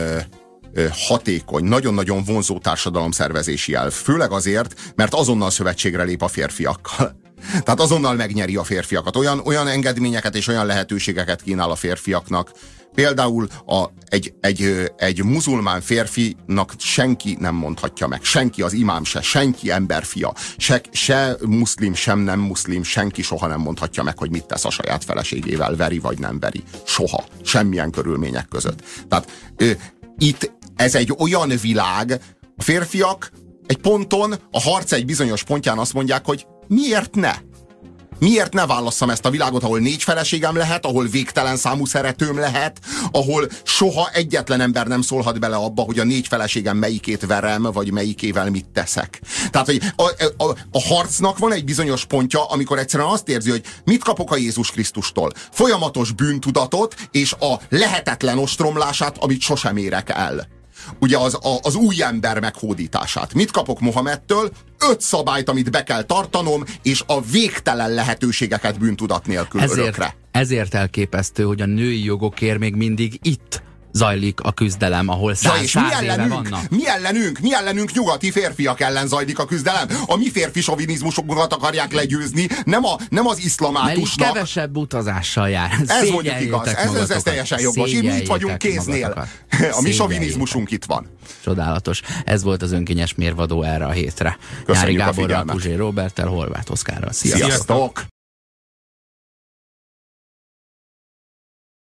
hatékony, nagyon-nagyon vonzó társadalomszervezési elv. Főleg azért, mert azonnal szövetségre lép a férfiakkal. *laughs* Tehát azonnal megnyeri a férfiakat. Olyan, olyan engedményeket és olyan lehetőségeket kínál a férfiaknak, például a, egy, egy, egy muzulmán férfinak senki nem mondhatja meg, senki az imám se, senki emberfia, se, se muszlim, sem nem muszlim, senki soha nem mondhatja meg, hogy mit tesz a saját feleségével, veri vagy nem veri. Soha. Semmilyen körülmények között. Tehát ö, itt ez egy olyan világ, a férfiak egy ponton, a harc egy bizonyos pontján azt mondják, hogy miért ne? Miért ne válasszam ezt a világot, ahol négy feleségem lehet, ahol végtelen számú szeretőm lehet, ahol soha egyetlen ember nem szólhat bele abba, hogy a négy feleségem melyikét verem, vagy melyikével mit teszek. Tehát, hogy a, a, a harcnak van egy bizonyos pontja, amikor egyszerűen azt érzi, hogy mit kapok a Jézus Krisztustól. Folyamatos bűntudatot és a lehetetlen ostromlását, amit sosem érek el ugye az, a, az új ember meghódítását. Mit kapok Mohamedtől? Öt szabályt, amit be kell tartanom, és a végtelen lehetőségeket bűntudat nélkül ezért, örökre. Ezért elképesztő, hogy a női jogokért még mindig itt zajlik a küzdelem, ahol száz, ja, és száz mi ellenünk, vannak. mi ellenünk, mi ellenünk nyugati férfiak ellen zajlik a küzdelem. A mi férfi sovinizmusokat akarják legyőzni, nem, a, nem az Mert iszlamátusnak. kevesebb utazással jár. Ez mondjuk igaz, ez, ez, teljesen jogos. Mi itt vagyunk kéznél. magatokat. *laughs* A mi sovinizmusunk itt van. Csodálatos. Ez volt az önkényes mérvadó erre a hétre. Köszönjük Nyári Gáborral. Puzsé Robertel, Horváth Oszkárral. Sziasztok! Sziasztok!